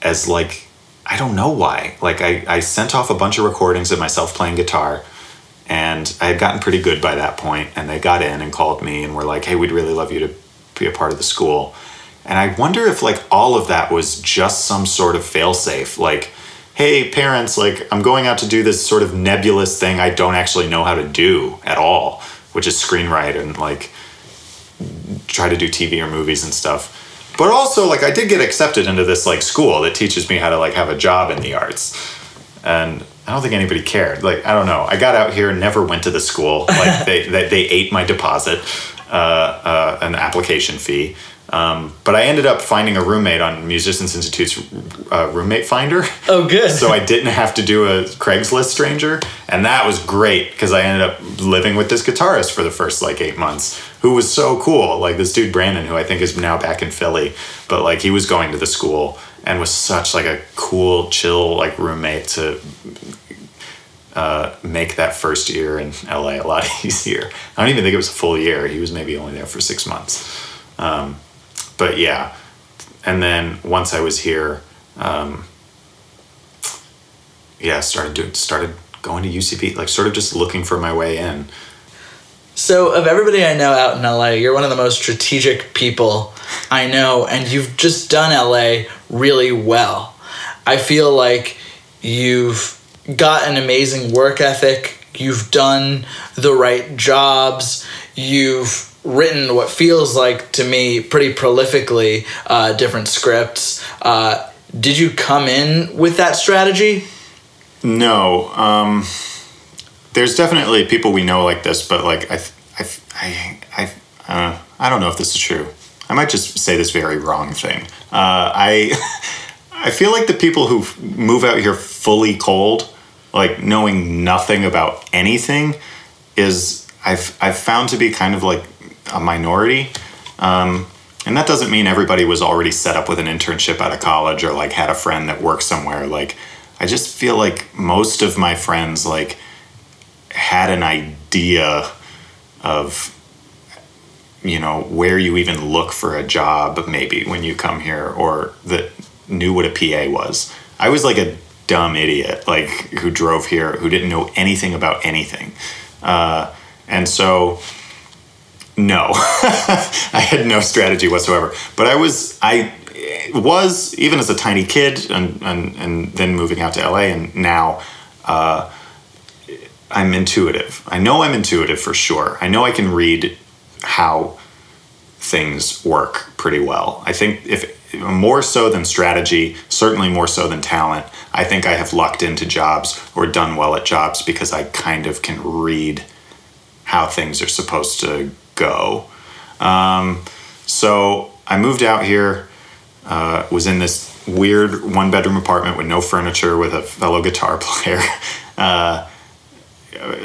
as like I don't know why. Like I, I sent off a bunch of recordings of myself playing guitar and I had gotten pretty good by that point and they got in and called me and were like, Hey, we'd really love you to be a part of the school. And I wonder if like all of that was just some sort of failsafe. Like, hey, parents, like I'm going out to do this sort of nebulous thing I don't actually know how to do at all, which is screenwrite and like try to do TV or movies and stuff. But also like I did get accepted into this like school that teaches me how to like have a job in the arts. And I don't think anybody cared. Like I don't know. I got out here and never went to the school. Like [LAUGHS] they they, they ate my deposit, uh, uh, an application fee. Um, but I ended up finding a roommate on Musicians Institute's uh, roommate finder. Oh, good. so I didn't have to do a Craigslist stranger, and that was great because I ended up living with this guitarist for the first like eight months, who was so cool. Like this dude Brandon, who I think is now back in Philly, but like he was going to the school and was such like a cool, chill like roommate to uh, make that first year in LA a lot [LAUGHS] easier. I don't even think it was a full year. He was maybe only there for six months. Um, but yeah, and then once I was here, um, yeah, started doing started going to UCB, like sort of just looking for my way in. So, of everybody I know out in LA, you're one of the most strategic people I know, and you've just done LA really well. I feel like you've got an amazing work ethic, you've done the right jobs, you've written what feels like to me pretty prolifically uh, different scripts. Uh, did you come in with that strategy? No, um, there's definitely people we know like this, but like I, I, I, I, uh, I don't know if this is true. I might just say this very wrong thing. Uh, I, [LAUGHS] I feel like the people who move out here fully cold, like knowing nothing about anything, is I've I've found to be kind of like a minority. Um, and that doesn't mean everybody was already set up with an internship out of college or like had a friend that worked somewhere. Like, I just feel like most of my friends like had an idea of you know where you even look for a job maybe when you come here or that knew what a PA was. I was like a dumb idiot like who drove here who didn't know anything about anything. Uh, and so no. [LAUGHS] I had no strategy whatsoever. But i was i was even as a tiny kid and and, and then moving out to la and now uh, i'm intuitive. I know i'm intuitive for sure. I know i can read how things work pretty well. I think if more so than strategy certainly more so than talent i think i have lucked into jobs or done well at jobs because i kind of can read how things are supposed to go. Um, so I moved out here, uh, was in this weird one bedroom apartment with no furniture with a fellow guitar [LAUGHS] player. Uh,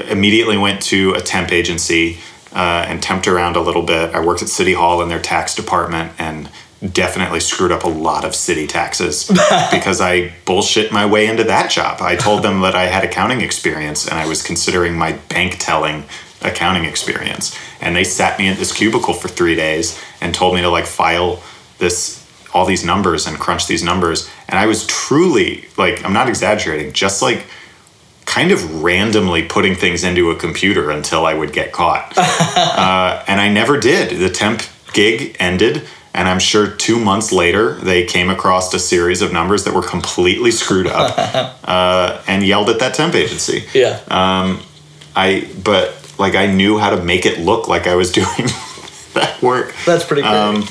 immediately went to a temp agency uh, and temped around a little bit. I worked at City Hall in their tax department and definitely screwed up a lot of city taxes [LAUGHS] because I bullshit my way into that job. I told them that I had accounting experience and I was considering my bank telling accounting experience. And they sat me in this cubicle for three days and told me to like file this all these numbers and crunch these numbers. And I was truly like, I'm not exaggerating, just like kind of randomly putting things into a computer until I would get caught. [LAUGHS] uh, and I never did. The temp gig ended. And I'm sure two months later, they came across a series of numbers that were completely screwed up [LAUGHS] uh, and yelled at that temp agency. Yeah. Um, I, but like I knew how to make it look like I was [LAUGHS] doing that work. That's pretty great. Um,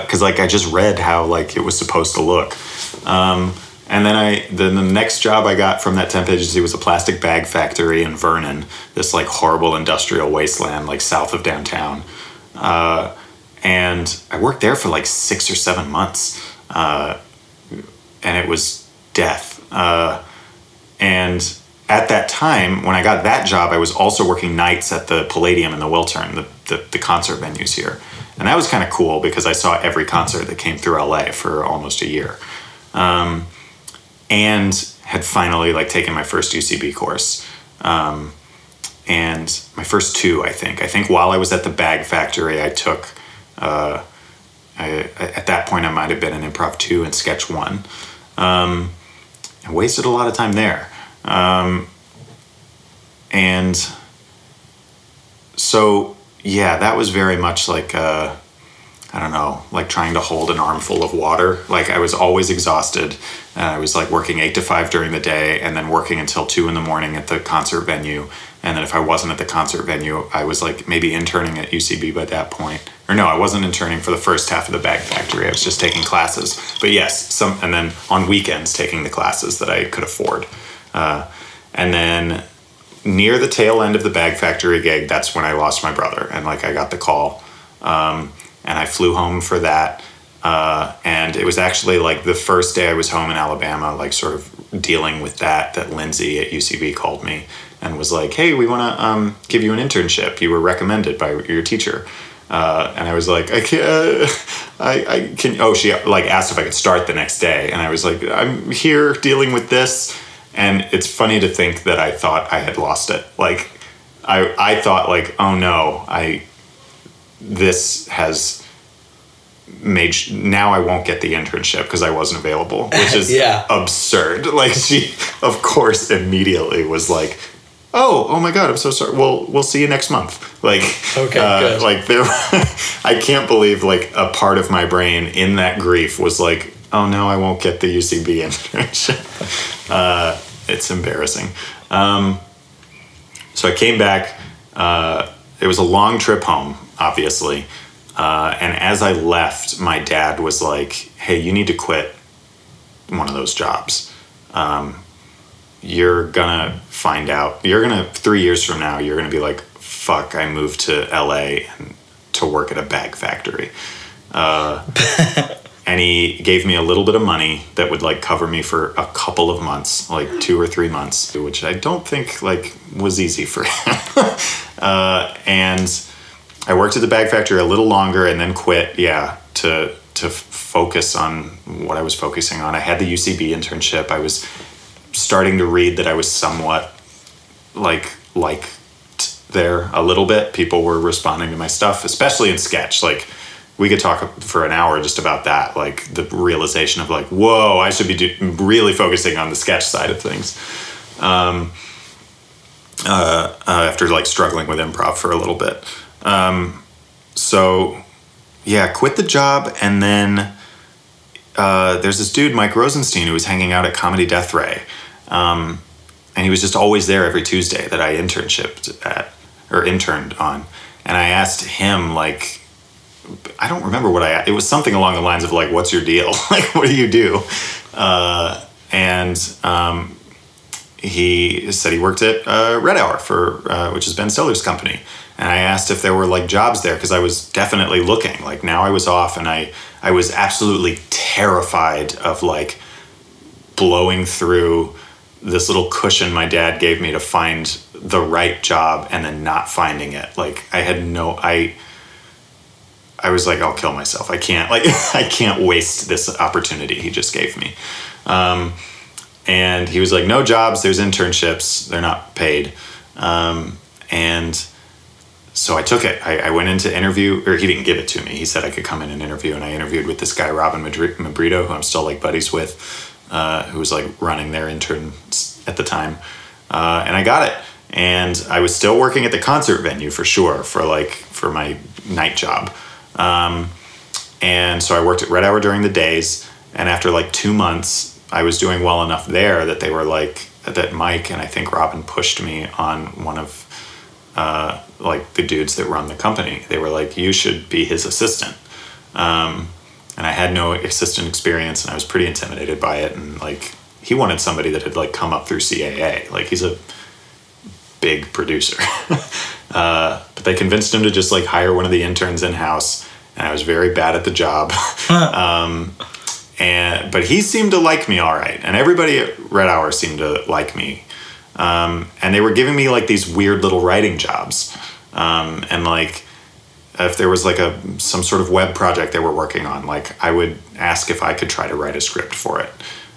because like I just read how like it was supposed to look. Um, and then I then the next job I got from that temp agency was a plastic bag factory in Vernon, this like horrible industrial wasteland like south of downtown. Uh, and I worked there for like six or seven months, uh, and it was death. Uh, and at that time, when I got that job, I was also working nights at the Palladium and the Wiltern, the, the, the concert venues here. and that was kind of cool because I saw every concert that came through LA for almost a year, um, and had finally like taken my first UCB course. Um, and my first two, I think. I think while I was at the Bag Factory, I took. Uh, I, at that point, I might have been in improv two and sketch one. Um, I wasted a lot of time there. Um, and so, yeah, that was very much like, uh, I don't know, like trying to hold an armful of water. Like I was always exhausted. And I was like working eight to five during the day and then working until two in the morning at the concert venue. And then if I wasn't at the concert venue, I was like maybe interning at UCB by that point. Or no, I wasn't interning for the first half of the bag factory. I was just taking classes. But yes, some and then on weekends taking the classes that I could afford. Uh, and then near the tail end of the bag factory gig, that's when I lost my brother. And like I got the call. Um, and I flew home for that. Uh, and it was actually like the first day I was home in Alabama, like sort of dealing with that, that Lindsay at UCB called me and was like, "Hey, we want to um, give you an internship. You were recommended by your teacher." Uh, and I was like, "I can't. [LAUGHS] I, I can." Oh, she like asked if I could start the next day, and I was like, "I'm here dealing with this." And it's funny to think that I thought I had lost it. Like, I I thought like, "Oh no, I this has." made now I won't get the internship because I wasn't available, [LAUGHS] which is Yeah. absurd. [LAUGHS] Like she, of course, immediately was like, "Oh, oh my god, I'm so sorry. Well, we'll see you next month." Like, [LAUGHS] Okay, uh, like there, I can't believe like a part of my brain in that grief was like, "Oh no, I won't get the UCB internship." [LAUGHS] uh, it's embarrassing. Um, so I came back. Uh, it was a long trip home, obviously. Uh, and as I left, my dad was like, "Hey, you need to quit one of those jobs. Um, you're gonna find out. You're gonna three years from now, you're gonna be like, fuck, I moved to LA to work at a bag factory." Uh, [LAUGHS] and he gave me a little bit of money that would like cover me for a couple of months, like two or three months, which I don't think like was easy for [LAUGHS] him. uh, and I worked at the bag factory a little longer and then quit. Yeah, to to focus on what I was focusing on. I had the UCB internship. I was starting to read that I was somewhat like liked there a little bit. People were responding to my stuff, especially in sketch. Like we could talk for an hour just about that. Like the realization of like, whoa, I should be do- really focusing on the sketch side of things. Um, uh, uh, after like struggling with improv for a little bit. Um, so yeah, quit the job and then uh, there's this dude Mike Rosenstein who was hanging out at Comedy Death Ray, um, and he was just always there every Tuesday that I internshipped at or interned on, and I asked him like. I don't remember what I. It was something along the lines of like, "What's your deal? [LAUGHS] like, what do you do?" Uh, and um, he said he worked at uh, Red Hour for, uh, which is Ben Stiller's company. And I asked if there were like jobs there because I was definitely looking. Like now I was off and I I was absolutely terrified of like blowing through this little cushion my dad gave me to find the right job and then not finding it. Like I had no I I was like I'll kill myself. I can't like [LAUGHS] I can't waste this opportunity he just gave me. Um, and he was like, "No jobs. There's internships. They're not paid." Um, and so I took it. I, I went into interview, or he didn't give it to me. He said I could come in and interview, and I interviewed with this guy Robin Mabrito, who I'm still like buddies with, uh, who was like running their interns at the time, uh, and I got it. And I was still working at the concert venue for sure for like for my night job. Um, and so I worked at Red Hour during the days. And after like two months, I was doing well enough there that they were like, that Mike and I think Robin pushed me on one of uh, like the dudes that run the company. They were like, you should be his assistant. Um, and I had no assistant experience and I was pretty intimidated by it. And like, he wanted somebody that had like come up through CAA. Like, he's a big producer. [LAUGHS] uh, but they convinced him to just like hire one of the interns in house. And I was very bad at the job. [LAUGHS] um, and but he seemed to like me all right, and everybody at Red Hour seemed to like me. Um, and they were giving me like these weird little writing jobs, um, and like if there was like a some sort of web project they were working on, like I would ask if I could try to write a script for it.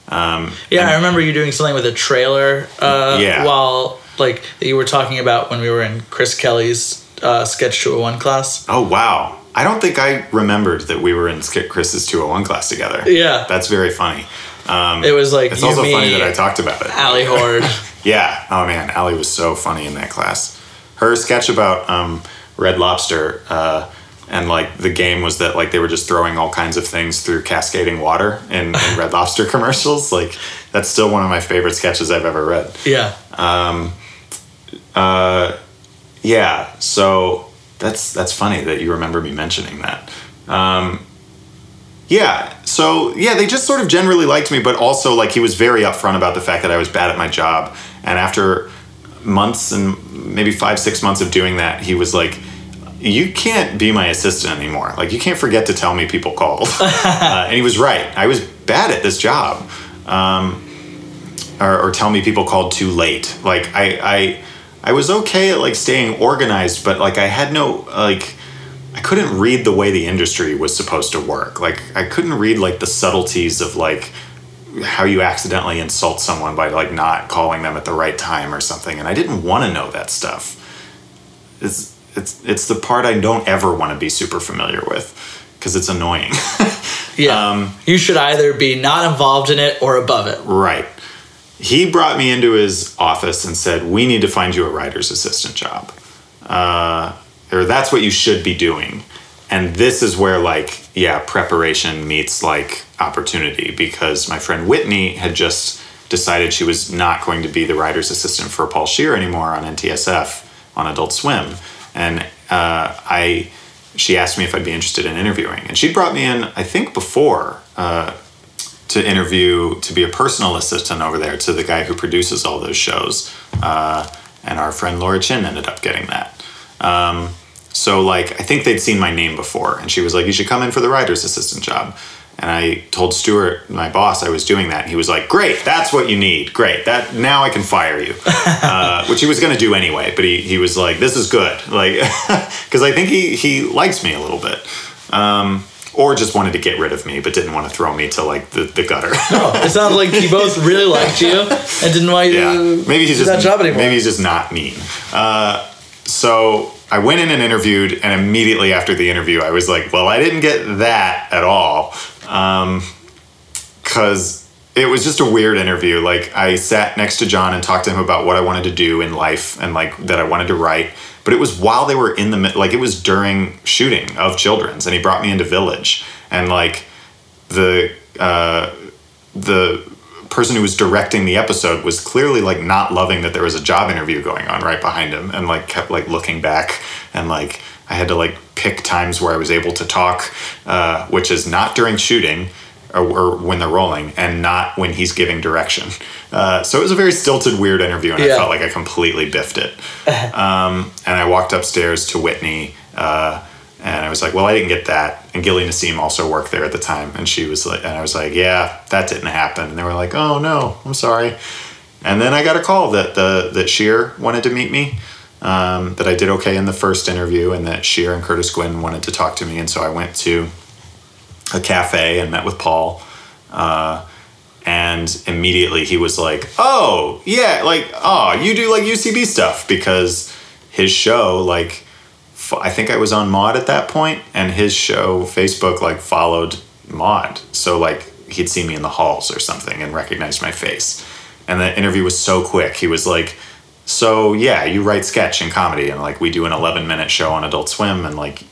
Um, Yeah, I remember you doing something with a trailer. Uh, Yeah. While like that you were talking about when we were in Chris Kelly's uh, Sketch 201 class. oh wow! I don't think I remembered that we were in Skip Chris's 201 class together. Yeah. that's very funny. Um, It was like it's also me, funny that I talked about it. Allie Horde. [LAUGHS] Yeah. Oh man, Allie was so funny in that class. Her sketch about um, Red Lobster uh, and like the game was that like they were just throwing all kinds of things through cascading water in, in Red Lobster [LAUGHS] commercials. Like that's still one of my favorite sketches I've ever read. yeah. Yeah. So that's that's funny that you remember me mentioning that. Um, yeah. So yeah, they just sort of generally liked me, but also like he was very upfront about the fact that I was bad at my job. And after months and maybe five six months of doing that, he was like. You can't be my assistant anymore. Like you can't forget to tell me people called. [LAUGHS] uh, and he was right. I was bad at this job. Um, or, or tell me people called too late. Like I, I, I was okay at like staying organized, but like I had no like, I couldn't read the way the industry was supposed to work. Like I couldn't read like the subtleties of like how you accidentally insult someone by like not calling them at the right time or something, and I didn't want to know that stuff. It's it's it's the part I don't ever want to be super familiar with because it's annoying. [LAUGHS] Yeah. Um, you should either be not involved in it or above it. Right. He brought me into his office and said, "We need to find you a writer's assistant job, uh, or that's what you should be doing." And this is where, like, yeah, preparation meets like opportunity because my friend Whitney had just decided she was not going to be the writer's assistant for Paul Scheer anymore on NTSF on Adult Swim, and uh, I. She asked me if I'd be interested in interviewing, and she brought me in, I think, before uh, to interview to be a personal assistant over there to the guy who produces all those shows. Uh, and our friend Laura Chin ended up getting that. Um, so like I think they'd seen my name before, and she was like, "You should come in for the writer's assistant job." And I told Stuart, my boss, I was doing that. And he was like, "Great, that's what you need. Great, that now I can fire you," [LAUGHS] uh, which he was going to do anyway. But he, he was like, "This is good," like [LAUGHS] because I think he he likes me a little bit. Um, or just wanted to get rid of me, but didn't want to throw me to like the, the gutter. [LAUGHS] no, It sounds like you both really liked you and didn't want you yeah, to maybe he's do just that job anymore. maybe he's just not mean. Uh, so I went in and interviewed, and immediately after the interview, I was like, "Well, I didn't get that at all," because it was just a weird interview. Like I sat next to John and talked to him about what I wanted to do in life and like that I wanted to write. But it was while they were in the like it was during shooting of Children's, and he brought me into Village, and like the uh, the person who was directing the episode was clearly like not loving that there was a job interview going on right behind him and like kept like looking back. And like i had to like pick times where i was able to talk uh, which is not during shooting or, or when they're rolling and not when he's giving direction uh, so it was a very stilted weird interview and i felt like i completely biffed it [LAUGHS] um, and i walked upstairs to whitney uh, and I was like, well, I didn't get that. And Gilly Nassim also worked there at the time. And she was like, and I was like, yeah, that didn't happen. And they were like, oh no, I'm sorry. And then I got a call that the that Scheer wanted to meet me, um, that I did okay in the first interview, and that Scheer and Curtis Gwinn wanted to talk to me. And so I went to a cafe and met with Paul. Uh, and immediately he was like, "Oh yeah, like oh you do like UCB stuff because his show like f- I think I was on Maude at that point, and his show Facebook like followed Maude, so like he'd seen me in the halls or something and recognized my face, and the interview was so quick. He was like, "So yeah, you write sketch and comedy, and like we do an 11 minute show on Adult Swim, and like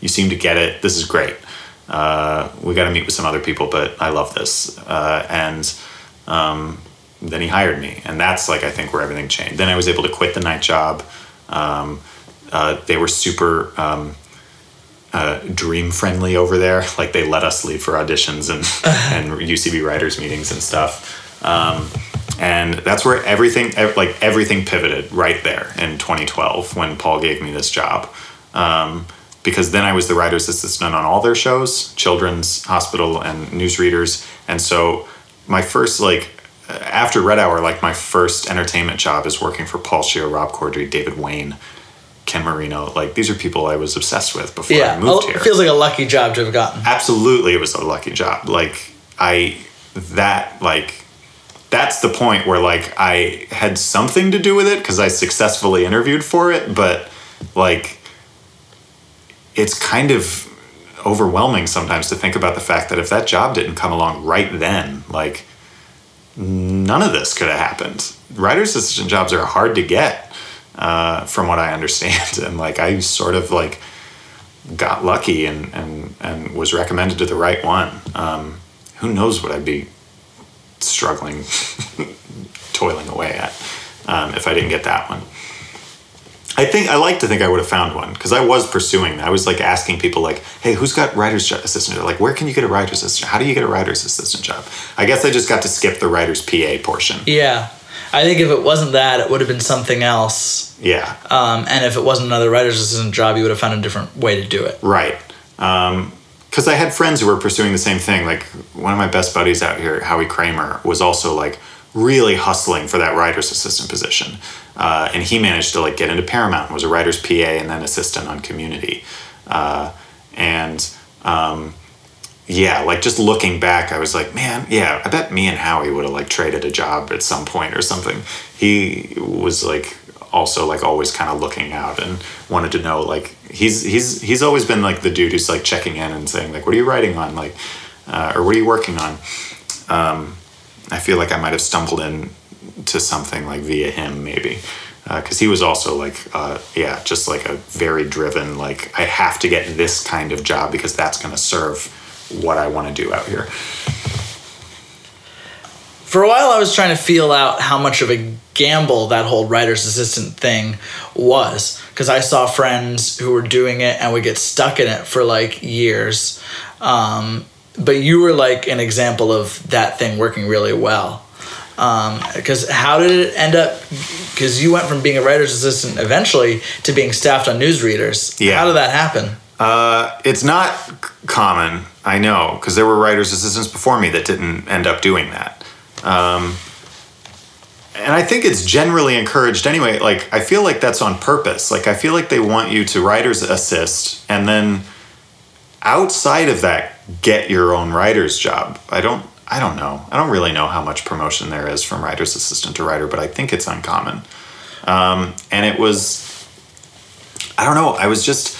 you seem to get it. This is great." Uh, we got to meet with some other people, but I love this. Uh, and um, then he hired me, and that's like I think where everything changed. Then I was able to quit the night job. Um, uh, they were super um, uh, dream friendly over there. Like they let us leave for auditions and [LAUGHS] and UCB writers meetings and stuff. Um, and that's where everything like everything pivoted right there in 2012 when Paul gave me this job. Um, because then I was the writer's assistant on all their shows, Children's Hospital and Newsreaders. And so my first like after Red Hour, like my first entertainment job is working for Paul Scheer, Rob Corddry, David Wain, Ken Marino. Like these are people I was obsessed with before Yeah, I moved oh, it here. feels like a lucky job to have gotten. Absolutely, it was a lucky job. Like I that like that's the point where like I had something to do with it because I successfully interviewed for it, but like it's kind of overwhelming sometimes to think about the fact that if that job didn't come along right then, like none of this could have happened. Writer's assistant jobs are hard to get, uh, from what I understand, [LAUGHS] and like I sort of like got lucky and and and was recommended to the right one. Um, who knows what I'd be struggling, [LAUGHS] toiling away at um, if I didn't get that one. I think I like to think I would have found one because I was pursuing. I was like asking people like, "Hey, who's got writer's assistant? Or, like, where can you get a writer's assistant? How do you get a writer's assistant job?" I guess I just got to skip the writer's PA portion. Yeah. I think if it wasn't that, it would have been something else. Yeah, Um, and if it wasn't another writer's assistant job, you would have found a different way to do it. Right. Because I had friends who were pursuing the same thing. Like one of my best buddies out here, Howie Kramer, was also like really hustling for that writer's assistant position. Uh, and he managed to like get into Paramount, and was a writer's PA and then assistant on Community. Uh, and um, yeah, like just looking back, I was like, man, yeah, I bet me and Howie would have like traded a job at some point or something. He was like also like always kind of looking out and wanted to know like he's he's he's always been like the dude who's like checking in and saying like what are you writing on like uh, or what are you working on um, i feel like i might have stumbled in to something like via him maybe because he was also like uh, yeah just like a very driven like i have to get this kind of job because that's going to serve what i want to do out here For a while, I was trying to feel out how much of a gamble that whole writer's assistant thing was because I saw friends who were doing it and would get stuck in it for like years. Um, but you were like an example of that thing working really well. Because how did it end up? Because you went from being a writer's assistant eventually to being staffed on newsreaders. Yeah. How did that happen? Uh, it's not c- common, I know, because there were writers' assistants before me that didn't end up doing that. Um, and I think it's generally encouraged anyway. Like, I feel like that's on purpose. Like, I feel like they want you to writer's assist and then outside of that, get your own writer's job. I don't. I don't know. I don't really know how much promotion there is from writer's assistant to writer, but I think it's uncommon. Um, and it was, I don't know. I was just,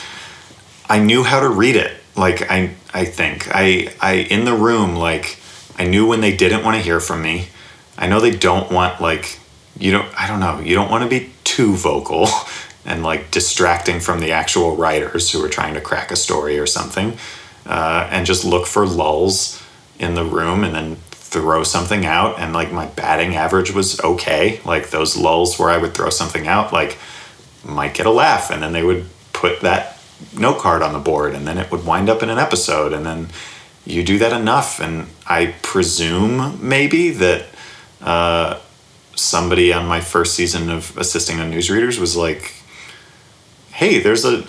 I knew how to read it. Like I, I think I, I in the room. Like I knew when they didn't want to hear from me. I know they don't want like you don't. I don't know. You don't want to be too vocal [LAUGHS] and like distracting from the actual writers who are trying to crack a story or something. Uh, and just look for lulls in the room and then throw something out. And like my batting average was okay. Like those lulls where I would throw something out, like might get a laugh, and then they would put that note card on the board, and then it would wind up in an episode, and then you do that enough, and I presume maybe that uh, somebody on my first season of assisting on newsreaders was like, "Hey, there's a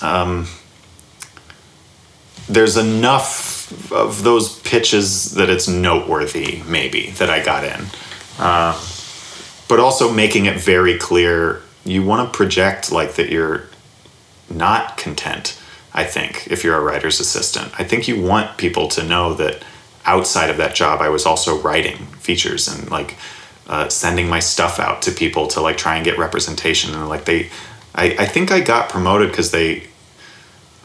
um, there's enough of those pitches that it's noteworthy, maybe that I got in." Uh, but also making it very clear you want to project like that you're not content i think if you're a writer's assistant i think you want people to know that outside of that job i was also writing features and like uh, sending my stuff out to people to like try and get representation and like they i, I think i got promoted because they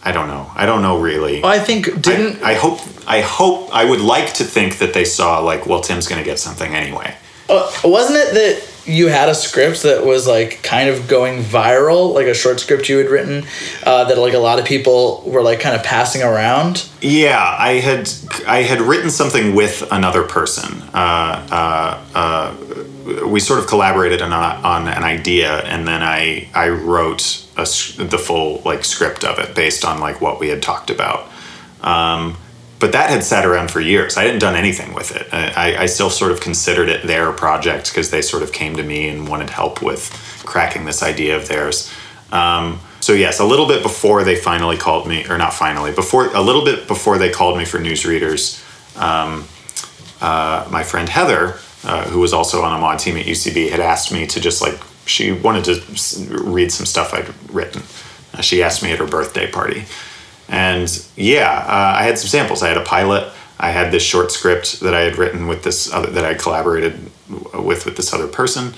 i don't know i don't know really Well, I think didn't I, I hope i hope i would like to think that they saw like well tim's gonna get something anyway Uh, wasn't it that you had a script that was like kind of going viral, like a short script you had written uh, that like a lot of people were like kind of passing around? Yeah, I had I had written something with another person. Uh, uh, uh, we sort of collaborated on, a, on an idea, and then I I wrote a, the full like script of it based on like what we had talked about. Um, but that had sat around for years. I hadn't done anything with it. I, I still sort of considered it their project because they sort of came to me and wanted help with cracking this idea of theirs. Um, so yes, a little bit before they finally called me, or not finally, before a little bit before they called me for newsreaders, um, uh, my friend Heather, uh, who was also on a Maude team at UCB, had asked me to just like she wanted to read some stuff I'd written. Uh, she asked me at her birthday party, and yeah, uh, I had some samples. I had a pilot. I had this short script that I had written with this other that I collaborated with with this other person,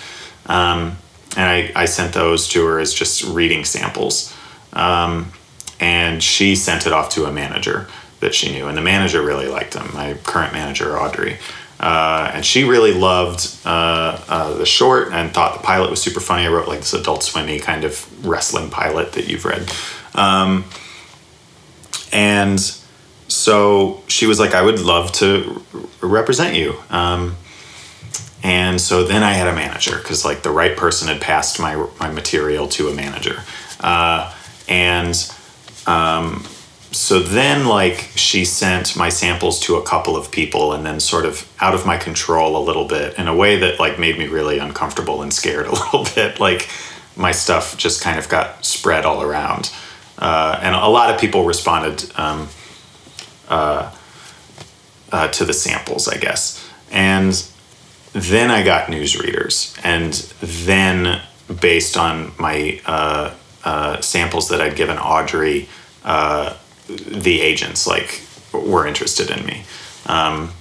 um, and I, I sent those to her as just reading samples. Um, and she sent it off to a manager that she knew, and the manager really liked them. My current manager, Audrey, uh, and she really loved uh, uh, the short and thought the pilot was super funny. I wrote like this Adult Swimmy kind of wrestling pilot that you've read, um, and so she was like, "I would love to represent you." Um, and so then I had a manager because like the right person had passed my my material to a manager, uh, and um, so then like she sent my samples to a couple of people and then sort of out of my control a little bit in a way that like made me really uncomfortable and scared [LAUGHS] a little bit. Like my stuff just kind of got spread all around, uh, and a lot of people responded. Um, uh, to the samples, I guess. And then I got newsreaders, and then based on my uh, uh, samples that I'd given Audrey, uh, the agents like were interested in me um,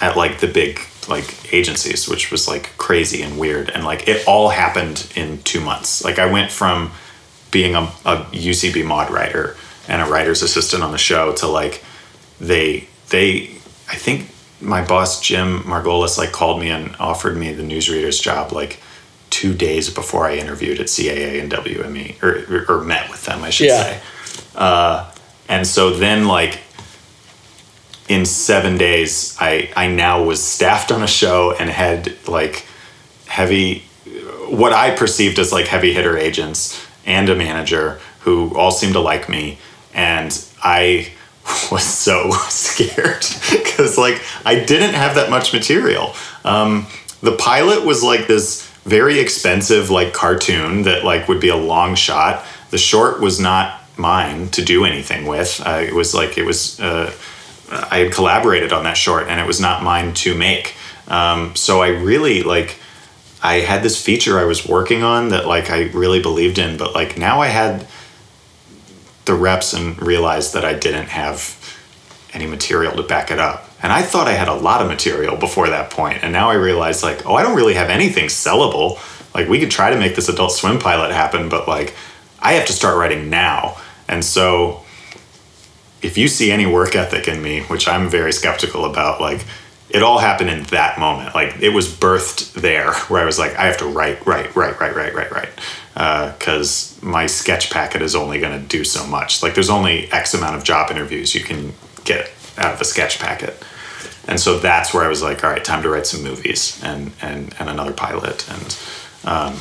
at like the big like agencies, which was like crazy and weird, and like it all happened in two months. Like I went from being a, a UCB Maude writer and a writer's assistant on the show to like they they I think my boss Jim Margolis like called me and offered me the newsreader's job like two days before I interviewed at CAA and WME or or met with them I should Yeah. say. Uh, and so then like in seven days I I now was staffed on a show and had like heavy what I perceived as like heavy hitter agents and a manager who all seemed to like me and I [LAUGHS] was so [LAUGHS] scared because like I didn't have that much material. Um, the pilot was like this very expensive like cartoon that like would be a long shot. The short was not mine to do anything with. Uh, it was like it was uh, I had collaborated on that short and it was not mine to make. Um, so I really like I had this feature I was working on that like I really believed in, but like now I had the reps and realized that I didn't have any material to back it up. And I thought I had a lot of material before that point, and now I realize like, oh, I don't really have anything sellable. Like we could try to make this Adult Swim pilot happen, but like I have to start writing now. And so if you see any work ethic in me, which I'm very skeptical about, like it all happened in that moment. Like it was birthed there, where I was like, I have to write, write, write, write, write, write, write, because my sketch packet is only going to do so much. Like there's only X amount of job interviews you can get out of a sketch packet, and so that's where I was like, all right, time to write some movies and and and another pilot, and um,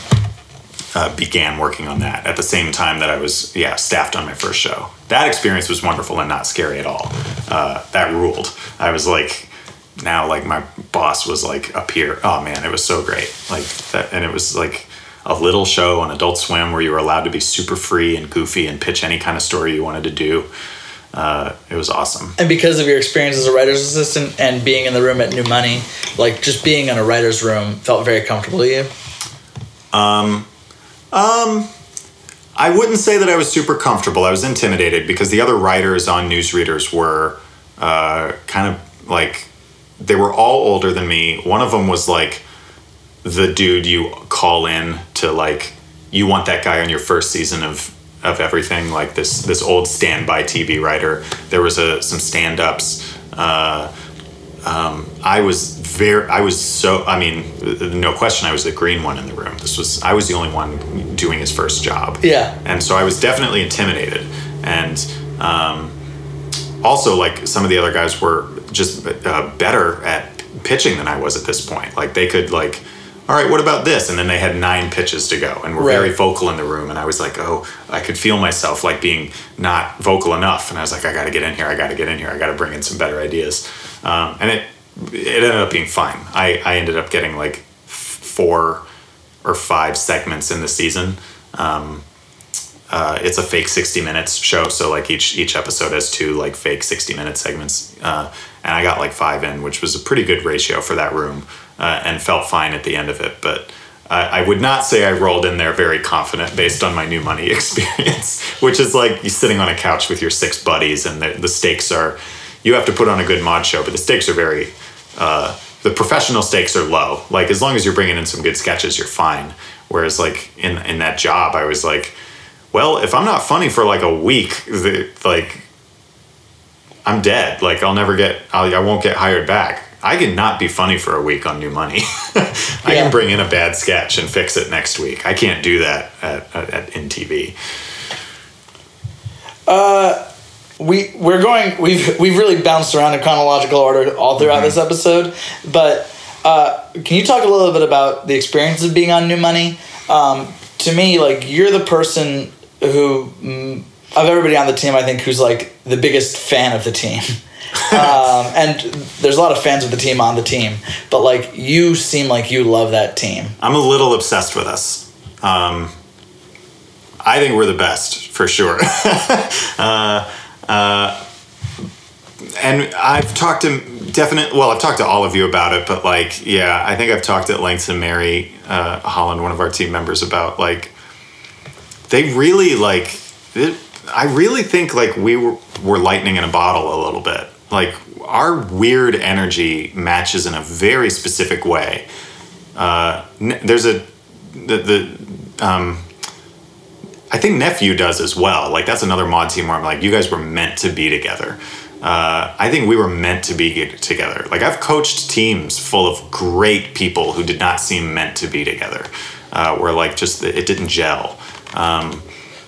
uh, began working on that at the same time that I was yeah staffed on my first show. That experience was wonderful and not scary at all. Uh, that ruled. I was like now like my boss was like up here. Oh man, it was so great. Like that, and it was like a little show on Adult Swim where you were allowed to be super free and goofy and pitch any kind of story you wanted to do. Uh, it was awesome. And because of your experience as a writer's assistant and being in the room at New Money, like just being in a writer's room felt very comfortable to you. I wouldn't say that I was super comfortable. I was intimidated because the other writers on newsreaders were uh, kind of like they were all older than me. One of them was like the dude you call in to like you want that guy on your first season of of everything like this this old standby TV writer. There was a some stand ups. Uh, um, I was very, I was so, I mean, no question, I was the green one in the room. This was, I was the only one doing his first job. Yeah. And so I was definitely intimidated. And um, also, like, some of the other guys were just uh, better at pitching than I was at this point. Like, they could, like, all right, what about this? And then they had nine pitches to go and were very Right. vocal in the room. And I was like, oh, I could feel myself like being not vocal enough. And I was like, I got to get in here. I got to get in here. I got to bring in some better ideas. Um, and it it ended up being fine. I, I ended up getting like f- four or five segments in the season. Um, uh, it's a fake 60 minutes show so like each each episode has two like fake 60 minute segments uh, and i got like five in which was a pretty good ratio for that room uh, and felt fine at the end of it but I I would not say I rolled in there very confident based on my new money [LAUGHS] experience, which is like you sitting on a couch with your six buddies, and the, the stakes are you have to put on a good Maude show, but the stakes are very uh, the professional stakes are low. Like as long as you're bringing in some good sketches, you're fine. Whereas like in in that job, I was like, well, if I'm not funny for like a week, the, like I'm dead. Like I'll never get, I'll, I won't get hired back. I can not be funny for a week on new money. [LAUGHS] I Yeah. can bring in a bad sketch and fix it next week. I can't do that at, at, at in TV. we we're going we've we've really bounced around in chronological order all throughout this episode but uh, can you talk a little bit about the experience of being on new money um, to me like you're the person who mm, of everybody on the team i think who's like the biggest fan of the team [LAUGHS] um, and there's a lot of fans of the team on the team but like you seem like you love that team I'm a little obsessed with us. Um, I think we're the best for sure. [LAUGHS] uh, uh, and I've talked to definite. Well, I've talked to all of you about it, but like, yeah, I think I've talked at length to Mary uh, Holland, one of our team members, about like they really like. It, I really think like we were, were lightning in a bottle a little bit. Like our weird energy matches in a very specific way. Uh, n- there's a the the um, I think nephew does as well. Like that's another Maude team where I'm like, you guys were meant to be together. Uh, I think we were meant to be together. Like I've coached teams full of great people who did not seem meant to be together. Uh, where like just it didn't gel. Um,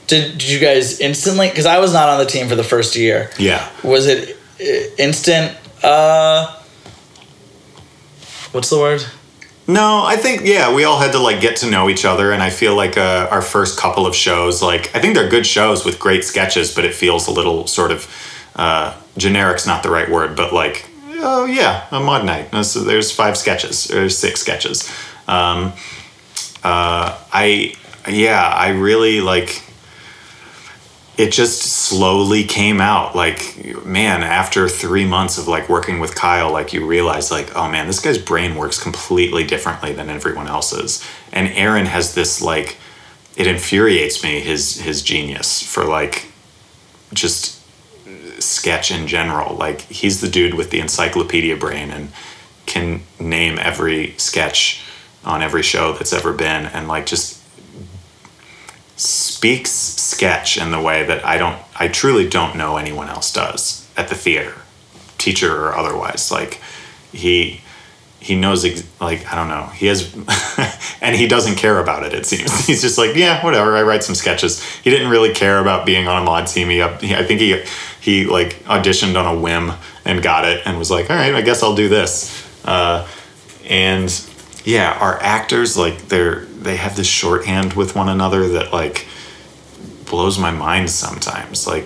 did, did you guys instantly because i was not on the team for the first year yeah. was it instant uh what's the word No, I think yeah, we all had to like get to know each other, and I feel like uh, our first couple of shows, like I think they're good shows with great sketches, but it feels a little sort of uh, generic's not the right word, but like oh yeah, a Maude night. Uh, So there's five sketches or six sketches. Um, uh, I yeah, I really like it just slowly came out. Like man after three months of like working with kyle like you realize like oh man this guy's brain works completely differently than everyone else's. And aaron has this like it infuriates me his his genius for like just sketch in general. Like he's the dude with the encyclopedia brain and can name every sketch on every show that's ever been and like just speaks sketch in the way that I don't I truly don't know anyone else does at the theater teacher or otherwise. Like he he knows like I don't know. He has [LAUGHS] and he doesn't care about it it seems. [LAUGHS] He's just like yeah whatever I write some sketches. He didn't really care about being on a Maude team he I think he he like auditioned on a whim and got it and was like all right I guess I'll do this. Uh, and yeah our actors like they're they have this shorthand with one another that like blows my mind sometimes. Like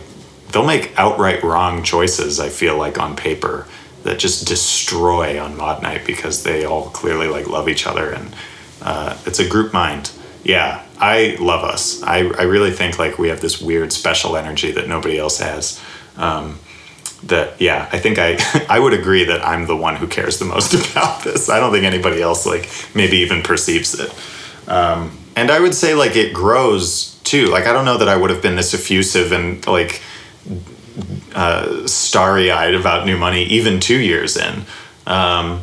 they'll make outright wrong choices i feel like on paper that just destroy on Maude night because they all clearly like love each other and uh, it's a group mind. Yeah i love us. I, I really think like we have this weird special energy that nobody else has. Um, that yeah i think i [LAUGHS] i would agree that i'm the one who cares the most [LAUGHS] about this. I don't think anybody else like maybe even perceives it. Um, and i would say like it grows too. Like i don't know that i would have been this effusive and like uh, starry-eyed about new money even two years in. Um,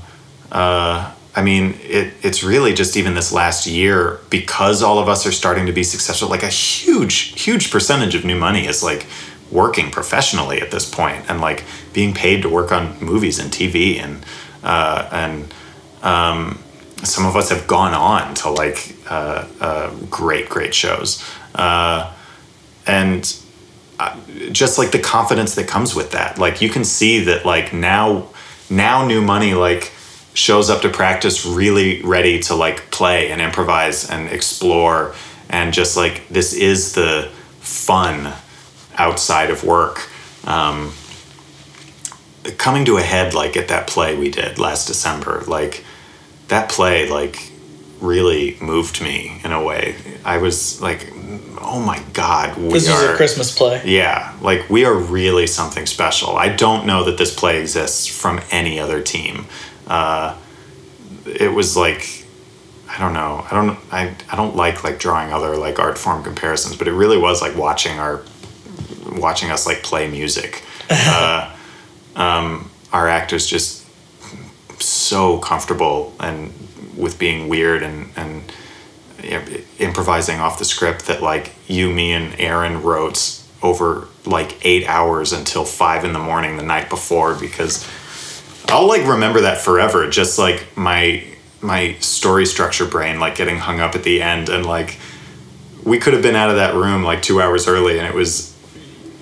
uh, i mean it, it's really just even this last year because all of us are starting to be successful like a huge huge percentage of new money is like working professionally at this point and like being paid to work on movies and tv and uh, and um, some of us have gone on to like uh, uh, great great shows. Uh, and uh, just like the confidence that comes with that. Like you can see that like now now new money like shows up to practice really ready to like play and improvise and explore. And just like this is the fun outside of work. Um, coming to a head like at that play we did last december like that play like really moved me in a way i was like oh my god we this are was a christmas play yeah, like we are really something special. I don't know that this play exists from any other team. Uh, it was like I don't know. I don't I, I don't like like drawing other like art form comparisons, but it really was like watching our watching us like play music. [LAUGHS] uh, um, our actors just so comfortable and with being weird and and you know, improvising off the script that like you, me, and Aaron wrote over like eight hours until five in the morning the night before because I'll like remember that forever. Just like my my story structure brain like getting hung up at the end and like we could have been out of that room like two hours early and it was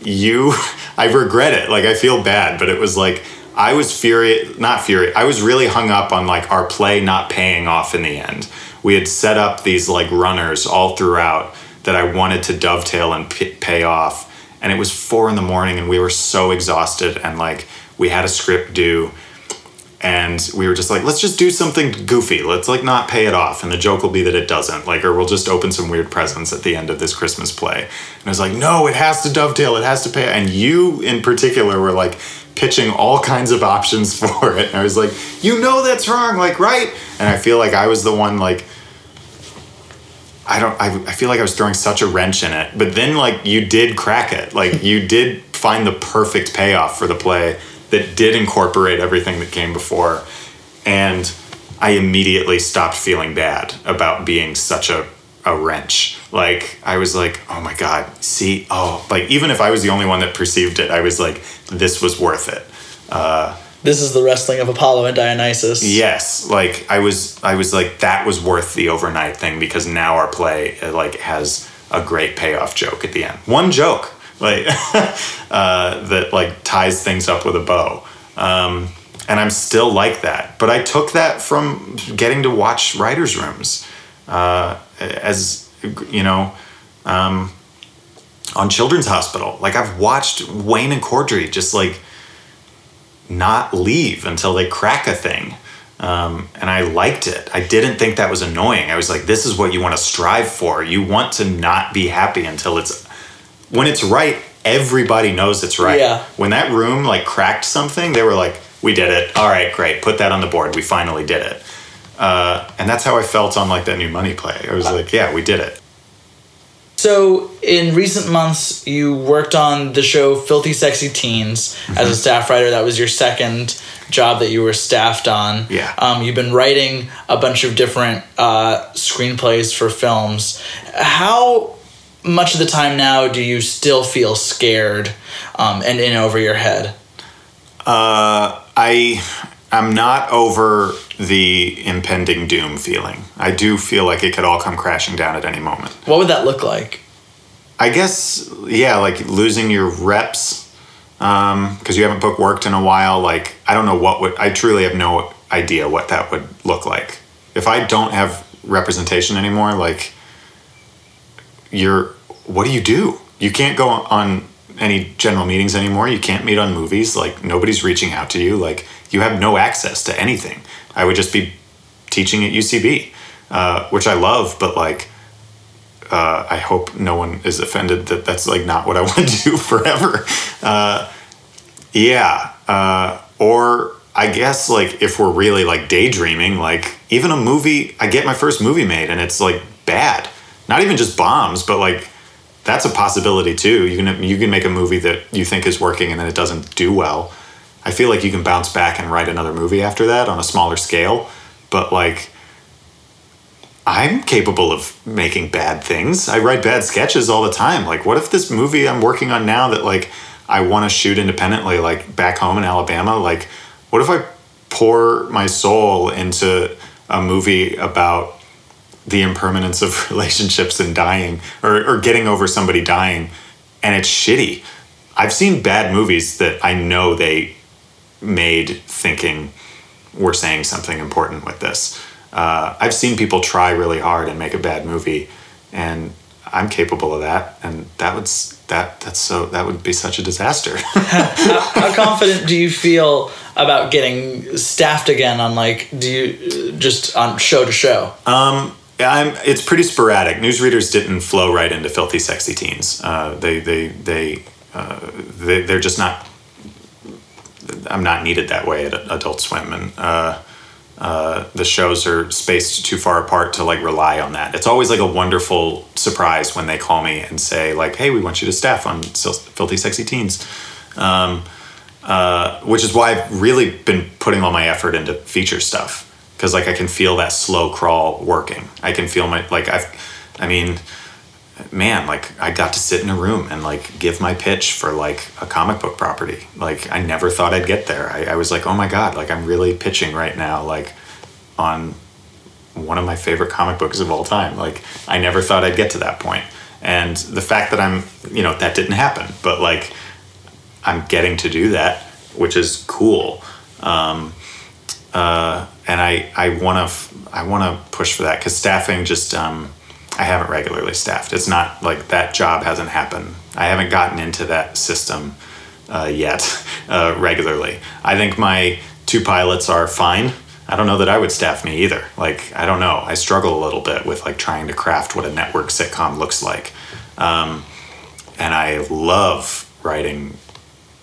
you [LAUGHS] i regret it like i feel bad but it was like i was furious not furious i was really hung up on like our play not paying off in the end. We had set up these like runners all throughout that i wanted to dovetail and p- pay off. And it was four in the morning and we were so exhausted and like we had a script due. And we were just like let's just do something goofy. Let's like not pay it off. And the joke will be that it doesn't. Like or we'll just open some weird presents at the end of this christmas play. And i was like no it has to dovetail. It has to pay. And you in particular were like pitching all kinds of options [LAUGHS] for it and i was like you know that's wrong like right and i feel like i was the one like I don't I, I feel like I was throwing such a wrench in it. But then like you did crack it. Like [LAUGHS] you did find the perfect payoff for the play that did incorporate everything that came before. And I immediately stopped feeling bad about being such a, a wrench. Like I was like, oh my God, see, oh like even if I was the only one that perceived it, I was like, this was worth it. Uh This is the wrestling of Apollo and Dionysus. Yes, like I was, I was like that was worth the overnight thing because now our play uh, like has a great payoff joke at the end. One joke, like [LAUGHS] uh, that, like ties things up with a bow, um, and I'm still like that. But I took that from getting to watch writers' rooms, uh, as you know. Um, on Children's Hospital, like I've watched Wain and Corddry just like not leave until they crack a thing. Um, and I liked it. I didn't think that was annoying. I was like, this is what you want to strive for. You want to not be happy until it's when it's right. Everybody knows it's right. Yeah. When that room like cracked something, they were like, "We did it. All right, great. Put that on the board. We finally did it." Uh, and that's how I felt on like that new money play. I was like, "Yeah, we did it." So, in recent months, you worked on the show Filthy Sexy Teens as a staff writer. That was your second job that you were staffed on. Yeah. Um, you've been writing a bunch of different uh, screenplays for films. How much of the time now do you still feel scared um, and in over your head? Uh, I I'm not over the impending doom feeling. I do feel like it could all come crashing down at any moment. What would that look like? I guess yeah, like losing your reps um, because you haven't book worked in a while. Like I don't know what would I truly have no idea what that would look like if I don't have representation anymore. Like you're what do you do? You can't go on any general meetings anymore. You can't meet on movies. Like nobody's reaching out to you. Like you have no access to anything. I would just be teaching at UCB, uh, which I love, but like uh, I hope no one is offended that that's like not what I [LAUGHS] want to do forever. Uh, yeah, uh, or I guess like if we're really like daydreaming, like even a movie, I get my first movie made and it's like bad. Not even just bombs, but like that's a possibility too. You can you can make a movie that you think is working and then it doesn't do well. I feel like you can bounce back and write another movie after that on a smaller scale, but like I'm capable of making bad things. I write bad sketches all the time. Like, what if this movie I'm working on now that like I want to shoot independently, like back home in Alabama, like what if I pour my soul into a movie about the impermanence of [LAUGHS] relationships and dying or, or getting over somebody dying and it's shitty. I've seen bad movies that I know they made thinking we're saying something important with this. Uh, I've seen people try really hard and make a bad movie, and I'm capable of that. And that would that that's so that would be such a disaster. [LAUGHS] How confident do you feel about getting staffed again on like do you just on show to show? Um, I'm. It's pretty sporadic. Newsreaders didn't flow right into filthy, sexy teens. Uh, they they they, uh, they they're just not. I'm not needed that way at Adult Swim, and uh, uh, the shows are spaced too far apart to like rely on that. It's always like a wonderful surprise when they call me and say like, "Hey, we want you to staff on Filthy Sexy Teens," um, uh, which is why I've really been putting all my effort into feature stuff because like I can feel that slow crawl working. I can feel my like I've, I mean, man, like I got to sit in a room and like give my pitch for like a comic book property. Like I never thought I'd get there. I, I was like, oh my god, like I'm really pitching right now, like on one of my favorite comic books of all time. Like I never thought I'd get to that point. And the fact that I'm, you know, that didn't happen, but like I'm getting to do that, which is cool. Um, uh, and I, I want to, I want to push for that because staffing just, um, I haven't regularly staffed. It's not like that job hasn't happened. I haven't gotten into that system uh, yet [LAUGHS] uh, regularly. I think my two pilots are fine. I don't know that I would staff me either. Like I don't know. I struggle a little bit with like trying to craft what a network sitcom looks like, um, and I love writing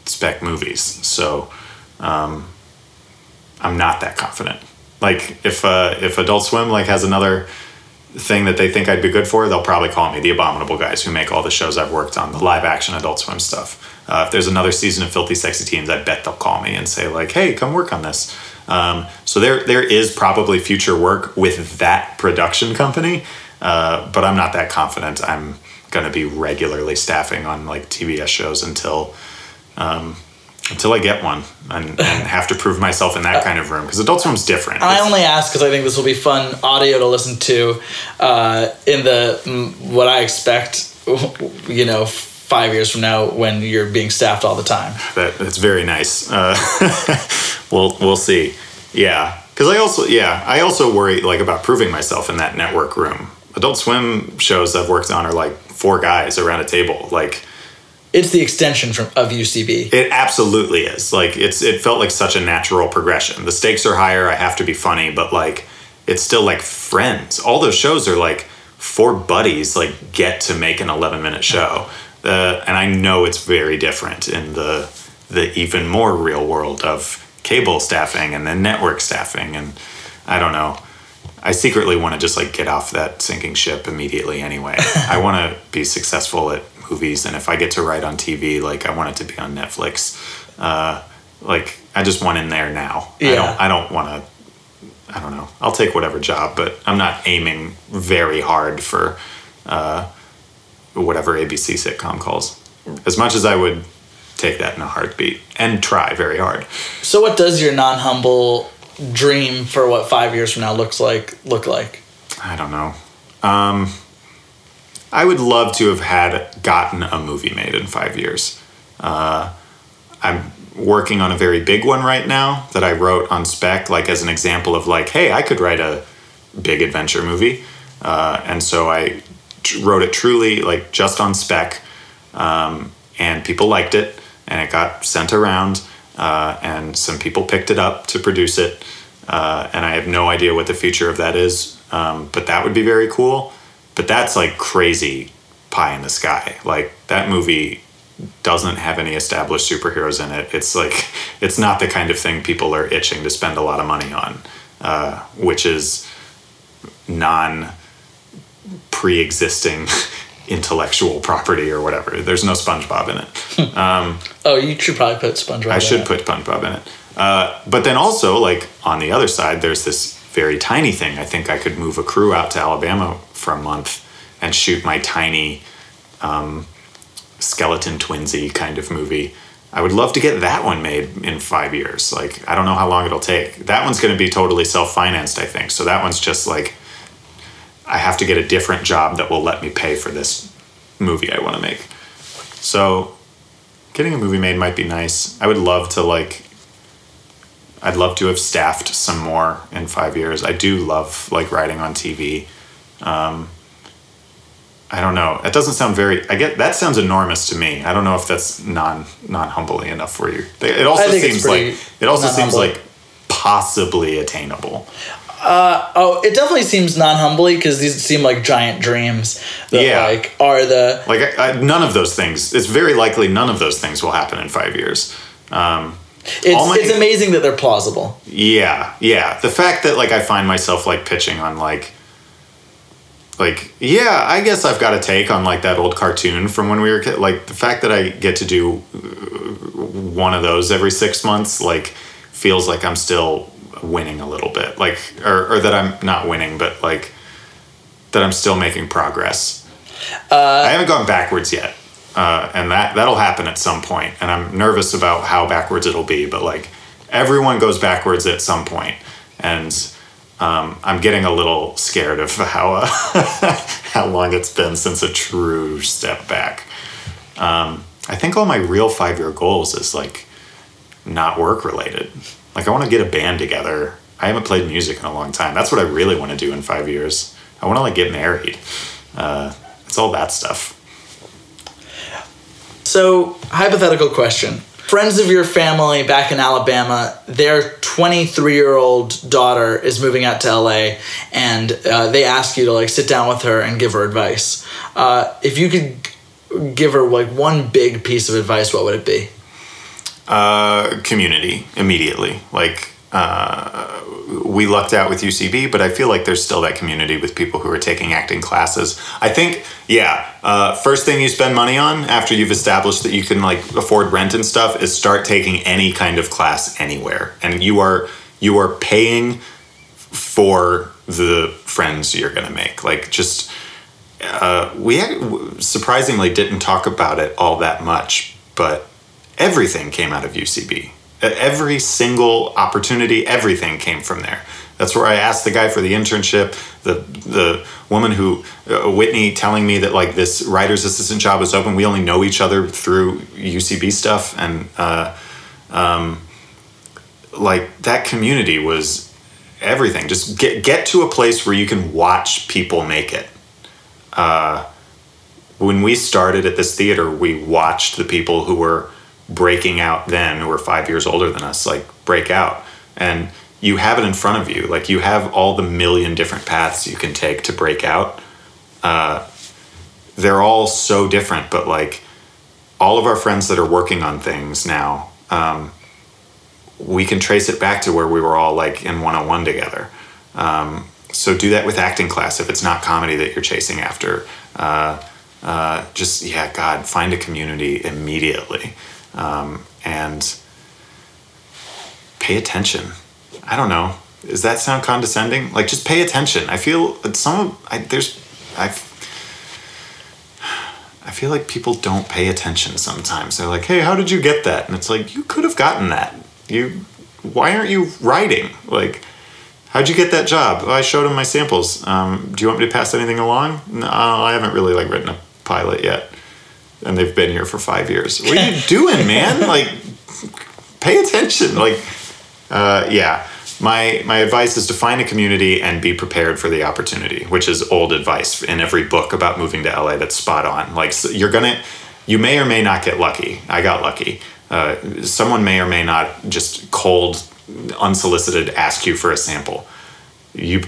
spec movies. So um, I'm not that confident. Like if uh, if Adult Swim like has another thing that they think I'd be good for, they'll probably call me the Abominable guys who make all the shows I've worked on, the live action Adult Swim stuff. Uh, if there's another season of Filthy Sexy Teens, I bet they'll call me and say like, "Hey, come work on this." Um, so there there is probably future work with that production company, uh, but I'm not that confident. I'm going to be regularly staffing on like TBS shows until. Um, until I get one and, and [LAUGHS] have to prove myself in that kind of room because Adult Swim's different. I only ask because I think this will be fun audio to listen to uh, in the mm, what I expect, [LAUGHS] you know, five years from now when you're being staffed all the time. that that's very nice. Uh, [LAUGHS] we'll we'll see. Yeah, because I also yeah I also worry like about proving myself in that network room. Adult Swim shows I've worked on are like four guys around a table. Like It's the extension from of UCB. it absolutely is. Like it's it felt like such a natural progression. The stakes are higher. I have to be funny, but like it's still like friends. All those shows are like four buddies like get to make an 11 minute show. Uh, and I know it's very different in the the even more real world of cable staffing and then network staffing and I don't know. I secretly want to just like get off that sinking ship immediately anyway. [LAUGHS] I want to be successful at movies and if I get to write on TV, like I want it to be on Netflix. Uh, like I just want in there now. I Yeah. don't I don't want to I don't know. I'll take whatever job, but I'm not aiming very hard for uh, whatever ABC sitcom calls. As much as I would take that in a heartbeat and try very hard. So, what does your non-humble dream for what five years from now looks like look like? I don't know. Um, I would love to have had gotten a movie made in five years. Uh, I'm working on a very big one right now that I wrote on spec, like as an example of like, hey, I could write a big adventure movie, uh, and so I wrote it truly like just on spec, um, and people liked it, and it got sent around, uh, and some people picked it up to produce it, uh, and I have no idea what the future of that is, um, but that would be very cool. But that's like crazy pie in the sky. Like that movie doesn't have any established superheroes in it. It's like [LAUGHS] it's not the kind of thing people are itching to spend a lot of money on, uh, which is non pre-existing [LAUGHS] intellectual property or whatever. There's no SpongeBob in it. Oh, you should probably put SpongeBob. I in should it. put SpongeBob in it. Uh, but then also, like on the other side, there's this very tiny thing. I think I could move a crew out to Alabama for a month and shoot my tiny um, skeleton twinsy kind of movie. I would love to get that one made in five years. Like I don't know how long it'll take. That one's going to be totally self financed. I think so. That one's just like I have to get a different job that will let me pay for this movie I want to make. So getting a movie made might be nice. I would love to like I'd love to have staffed some more in 5 years. I do love like writing on TV. Um I don't know. It doesn't sound very I get that sounds enormous to me. I don't know if that's non non humbly enough for you. It also I think it's seems like it also seems like possibly attainable. Oh, it definitely seems non-humbly because these seem like giant dreams that Yeah. like are the Like I, I, none of those things. It's very likely none of those things will happen in five years. Um, It's, my- it's amazing that they're plausible. Yeah, yeah. The fact that like I find myself like pitching on like like yeah, I guess I've got a take on like that old cartoon from when we were. Like the fact that I get to do uh, one of those every 6 months like feels like I'm still winning a little bit. Like or or that I'm not winning but like that I'm still making progress. I haven't gone backwards yet. Uh, and that that'll happen at some point and i'm nervous about how backwards it'll be but like everyone goes backwards at some point and um, i'm getting a little scared of how uh, [LAUGHS] how long it's been since a true step back. Um, i think all my real five year goals is like not work related like i want to get a band together. I haven't played music in a long time. That's what i really want to do in five years. I want to like get married. Uh, it's all that stuff. So, hypothetical question. Friends of your family back in Alabama, their 23 year old daughter is moving out to LA, and uh, they ask you to like sit down with her and give her advice. Uh, if you could give her like one big piece of advice, what would it be? uh, community immediately. Like uh, we lucked out with UCB, but I feel like there's still that community with people who are taking acting classes. I think, yeah, uh, first thing you spend money on after you've established that you can like afford rent and stuff is start taking any kind of class anywhere, and you are you are paying for the friends you're gonna make. Like just. Uh, we surprisingly didn't talk about it all that much, but everything came out of UCB. Every single opportunity, everything came from there. That's where I asked the guy for the internship, the the woman who uh, Whitney telling me that like this writer's assistant job is open. We only know each other through UCB stuff, and uh, um, like that community was everything. Just get get to a place where you can watch people make it when we started at this theater, we watched the people who were breaking out then, who are five years older than us, like break out. And you have it in front of you. Like you have all the million different paths you can take to break out. Uh, they're all so different, but like all of our friends that are working on things now, um, we can trace it back to where we were all like in 101 together. Um, so do that with acting class if it's not comedy that you're chasing after. Uh, uh, just yeah, God, find a community immediately, um, and pay attention. I don't know. Does that sound condescending? Like just pay attention. I feel some I, there's I. I feel like people don't pay attention sometimes. They're like, "Hey, how did you get that?" And it's like, "You could have gotten that. You, why aren't you writing? Like, how'd you get that job? Oh, I showed him my samples. Um, do you want me to pass anything along? No, I haven't really like written a pilot yet, and they've been here for five years. What are you [LAUGHS] doing, man? Like, pay attention. Like, uh, yeah. My my advice is to find a community and be prepared for the opportunity, which is old advice in every book about moving to LA. That's spot on. Like, so you're gonna, you may or may not get lucky. I got lucky. Uh, someone may or may not just cold, unsolicited ask you for a sample. You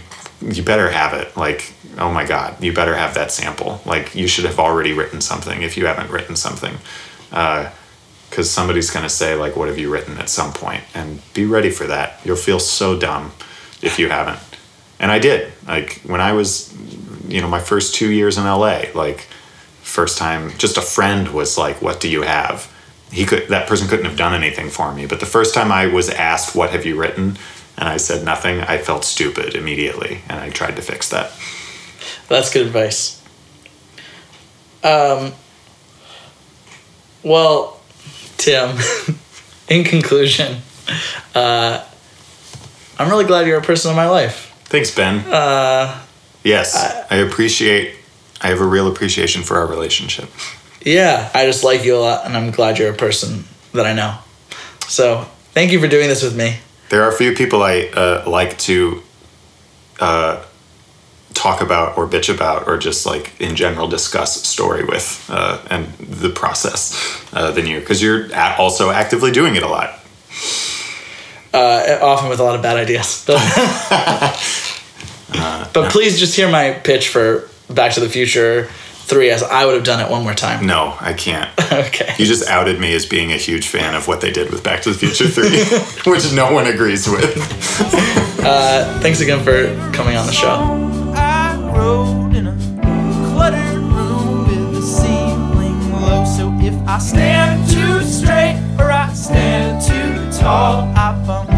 you better have it. Like, oh my God, you better have that sample. Like, you should have already written something if you haven't written something. Uh, because somebody's going to say, like, what have you written at some point? And be ready for that. You'll feel so dumb if you haven't. And I did. Like, when I was, you know, my first two years in LA, like, first time, just a friend was like, what do you have? He could, that person couldn't have done anything for me. But the first time I was asked, what have you written? And I said nothing, I felt stupid immediately. And I tried to fix that. That's good advice. Um, well, Tim, [LAUGHS] in conclusion, uh, I'm really glad you're a person in my life. Thanks, Ben. Uh, yes, I appreciate, I have a real appreciation for our relationship. yeah, I just like you a lot, and I'm glad you're a person that I know. So, thank you for doing this with me. There are a few people I uh, like to uh, talk about or bitch about or just like in general discuss story with uh, and the process uh, than you because you're also actively doing it a lot. Uh, often with a lot of bad ideas. [LAUGHS] But, [LAUGHS] but please just hear my pitch for Back to the Future three as I would have done it one more time. No, I can't. [LAUGHS] Okay. You just outed me as being a huge fan of what they did with Back to the Future 3, [LAUGHS] which no one agrees with. [LAUGHS] Uh, thanks again for coming on the show. I rode in a cluttered room with the ceiling low. So if I stand too straight or I stand too tall, I bump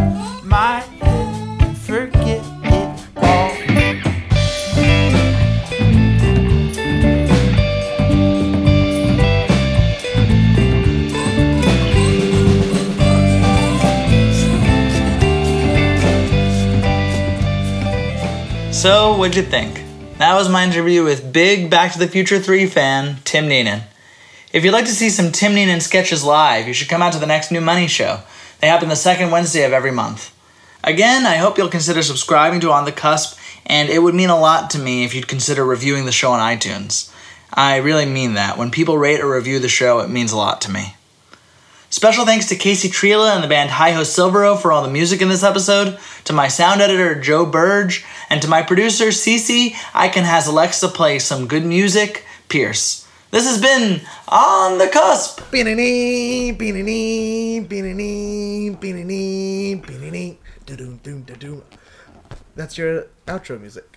So, what'd you think? That was my interview with big Back to the Future 3 fan, Tim Neenan. If you'd like to see some Tim Neenan sketches live, you should come out to the next New Money show. They happen the second Wednesday of every month. Again, I hope you'll consider subscribing to On the Cusp, and it would mean a lot to me if you'd consider reviewing the show on iTunes. I really mean that. When people rate or review the show, it means a lot to me. Special thanks to Casey Trela and the band Hi Ho Silvero for all the music in this episode, to my sound editor Joe Burge, and to my producer Cece. I can has Alexa play some good music, Pierce. This has been On the Cusp. Beanie, beanie, beanie, beanie, beanie. That's your outro music.